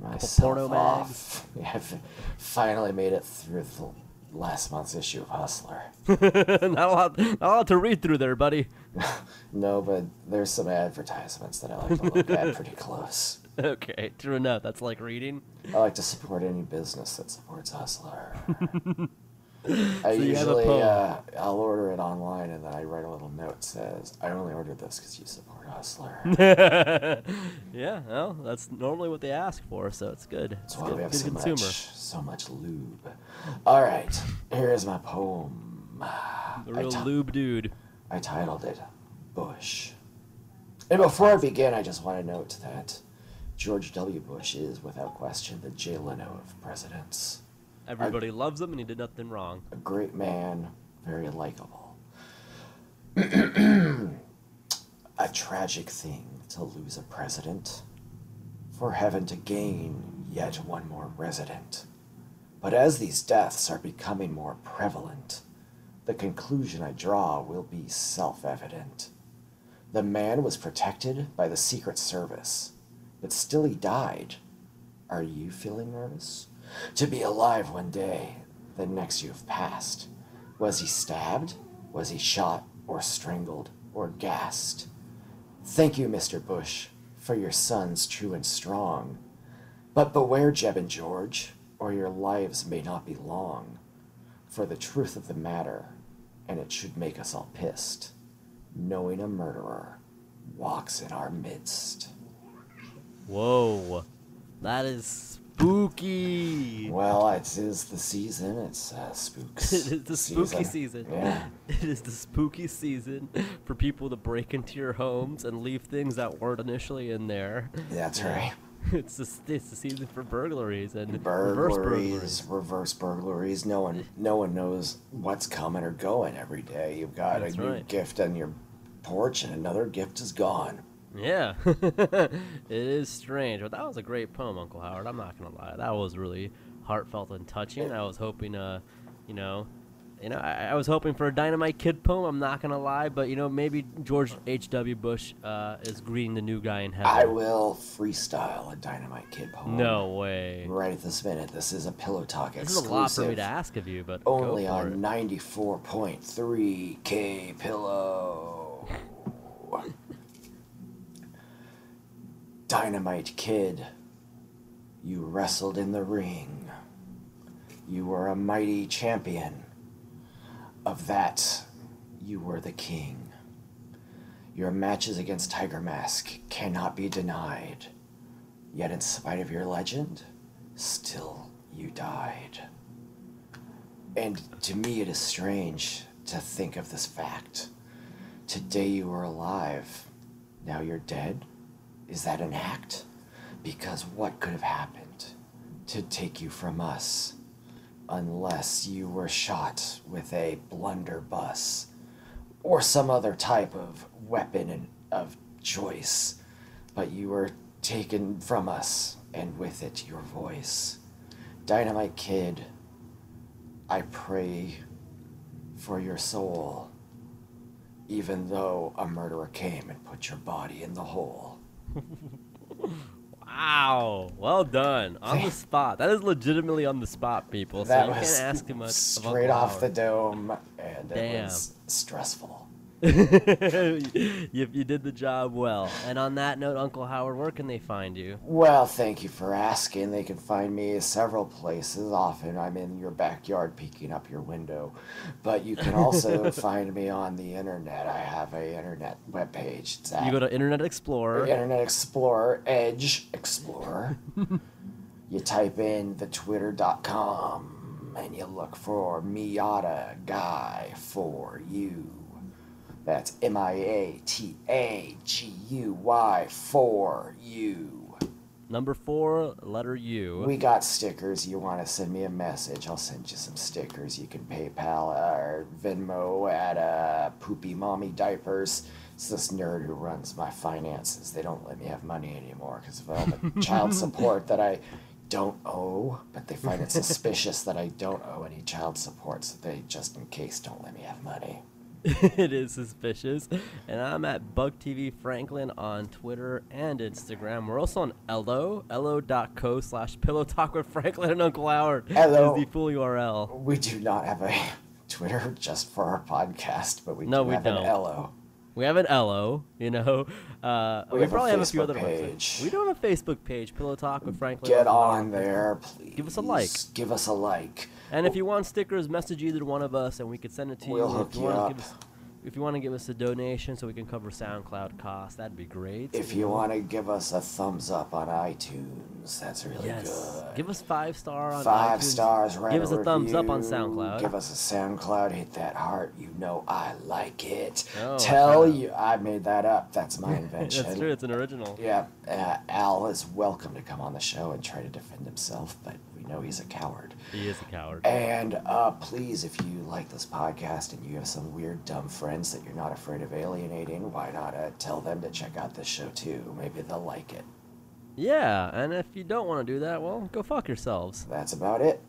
Speaker 4: Myself
Speaker 3: porno
Speaker 4: off. Yeah, I've finally made it through the last month's issue of Hustler.
Speaker 3: not a lot, not a lot to read through there, buddy.
Speaker 4: No, but there's some advertisements that I like to look at pretty close.
Speaker 3: Okay, true enough. That's like reading.
Speaker 4: I like to support any business that supports Hustler. I
Speaker 3: a
Speaker 4: usually uh, I'll order it online and then I write a little note that says I only ordered this because you support Hustler.
Speaker 3: yeah, well, that's normally what they ask for, so it's good.
Speaker 4: That's
Speaker 3: It's
Speaker 4: why
Speaker 3: good,
Speaker 4: we have so
Speaker 3: consumer.
Speaker 4: much so much lube. All right, here is my poem.
Speaker 3: The real
Speaker 4: ti-
Speaker 3: lube dude.
Speaker 4: I titled it Bush. And before I begin, I just want to note that George W. Bush is, without question, the Jay Leno of presidents.
Speaker 3: Everybody loves him, and he did nothing wrong.
Speaker 4: A great man, very likable. a tragic thing to lose a president, for heaven to gain yet one more resident. But as these deaths are becoming more prevalent, the conclusion I draw will be self evident. The man was protected by the Secret Service, but still he died. Are you feeling nervous? To be alive one day, the next you have passed. Was he stabbed? Was he shot, or strangled, or gassed? Thank you, Mr. Bush, for your sons true and strong. But beware, Jeb and George, or your lives may not be long. For the truth of the matter, and it should make us all pissed, knowing a murderer walks in our midst.
Speaker 3: Whoa, that is spooky.
Speaker 4: Well, it is the season. It's uh, spooks.
Speaker 3: It is the spooky season.
Speaker 4: Yeah.
Speaker 3: It is the spooky season for people to break into your homes and leave things that weren't initially in there.
Speaker 4: That's right.
Speaker 3: It's the, it's the season for burglaries and reverse burglaries.
Speaker 4: Burglaries, reverse burglaries. No one, no one knows what's coming or going every day. You've got
Speaker 3: That's
Speaker 4: a new
Speaker 3: right.
Speaker 4: gift on your porch, and another gift is gone.
Speaker 3: Yeah, it is strange, but that was a great poem, Uncle Howard. I'm not gonna lie, that was really heartfelt and touching. I was hoping, uh, you know, you know, I, I was hoping for a Dynamite Kid poem. I'm not gonna lie, but you know, maybe George H. W. Bush uh, is greeting the new guy in heaven.
Speaker 4: I will freestyle a Dynamite Kid poem.
Speaker 3: No way.
Speaker 4: Right at this minute. This is a Pillow Talk
Speaker 3: This
Speaker 4: exclusive.
Speaker 3: is a lot for me to ask of you, but
Speaker 4: Only
Speaker 3: go for
Speaker 4: on
Speaker 3: it.
Speaker 4: 94.3 K Pillow. Dynamite Kid, you wrestled in the ring. You were a mighty champion. Of that, you were the king. Your matches against Tiger Mask cannot be denied. Yet, in spite of your legend, still you died. And to me, it is strange to think of this fact. Today you were alive, now you're dead. Is that an act? Because what could have happened to take you from us? Unless you were shot with a blunderbuss or some other type of weapon of choice. But you were taken from us, and with it, your voice. Dynamite Kid, I pray for your soul, even though a murderer came and put your body in the hole.
Speaker 3: Wow, well done on the spot. That is legitimately on the spot, people. So
Speaker 4: that
Speaker 3: you
Speaker 4: was
Speaker 3: can't ask too much.
Speaker 4: straight off the dome, and it was stressful.
Speaker 3: you, you did the job well. And on that note, Uncle Howard, where can they find you?
Speaker 4: Well, thank you for asking. They can find me several places. Often I'm in your backyard peeking up your window. But you can also find me on the internet. I have a internet webpage. It's
Speaker 3: You go to Internet Explorer.
Speaker 4: Internet Explorer, Edge Explorer. you type in the twitter.com and you look for Miata Guy for you. That's M I A T A G U Y for you.
Speaker 3: Number four, letter U.
Speaker 4: We got stickers. You want to send me a message? I'll send you some stickers. You can PayPal or Venmo at uh, Poopy Mommy Diapers. It's this nerd who runs my finances. They don't let me have money anymore because of all the child support that I don't owe. But they find it suspicious that I don't owe any child support, so they just in case don't let me have money.
Speaker 3: it is suspicious. And I'm at Bug TV Franklin on Twitter and Instagram. We're also on Ello, ello.co slash pillow talk with Franklin and Uncle Howard.
Speaker 4: Ello.
Speaker 3: Is the full URL.
Speaker 4: We do not have a Twitter just for our podcast, but we
Speaker 3: No,
Speaker 4: do
Speaker 3: we
Speaker 4: have
Speaker 3: don't.
Speaker 4: an Ello.
Speaker 3: We have an Ello, you know. Uh,
Speaker 4: We
Speaker 3: we,
Speaker 4: have a
Speaker 3: probably have a few other
Speaker 4: page.
Speaker 3: We don't have a Facebook page, Pillow Talk with Franklin.
Speaker 4: Get on there, please.
Speaker 3: Give us a like.
Speaker 4: Give us a like.
Speaker 3: And if you want stickers, message either one of us, and we can send it to
Speaker 4: We'll
Speaker 3: you.
Speaker 4: hook
Speaker 3: if you,
Speaker 4: you up.
Speaker 3: If you want to give us a donation so we can cover SoundCloud costs, that'd be great.
Speaker 4: If you want to give us a thumbs up on iTunes, that's really
Speaker 3: yes,
Speaker 4: good.
Speaker 3: give us five star on
Speaker 4: Five
Speaker 3: iTunes.
Speaker 4: stars, write
Speaker 3: Give us a thumbs up on SoundCloud.
Speaker 4: Give us a SoundCloud, hit that heart. You know I like it.
Speaker 3: Oh,
Speaker 4: Tell you, I made that up. That's my invention.
Speaker 3: That's true. It's an original.
Speaker 4: Yeah, uh, Al is welcome to come on the show and try to defend himself, but know he's a coward.
Speaker 3: He is a coward.
Speaker 4: And uh, please, if you like this podcast and you have some weird, dumb friends that you're not afraid of alienating, why not uh, tell them to check out this show too? Maybe they'll like it.
Speaker 3: Yeah, and if you don't want to do that, well, go fuck yourselves.
Speaker 4: That's about it.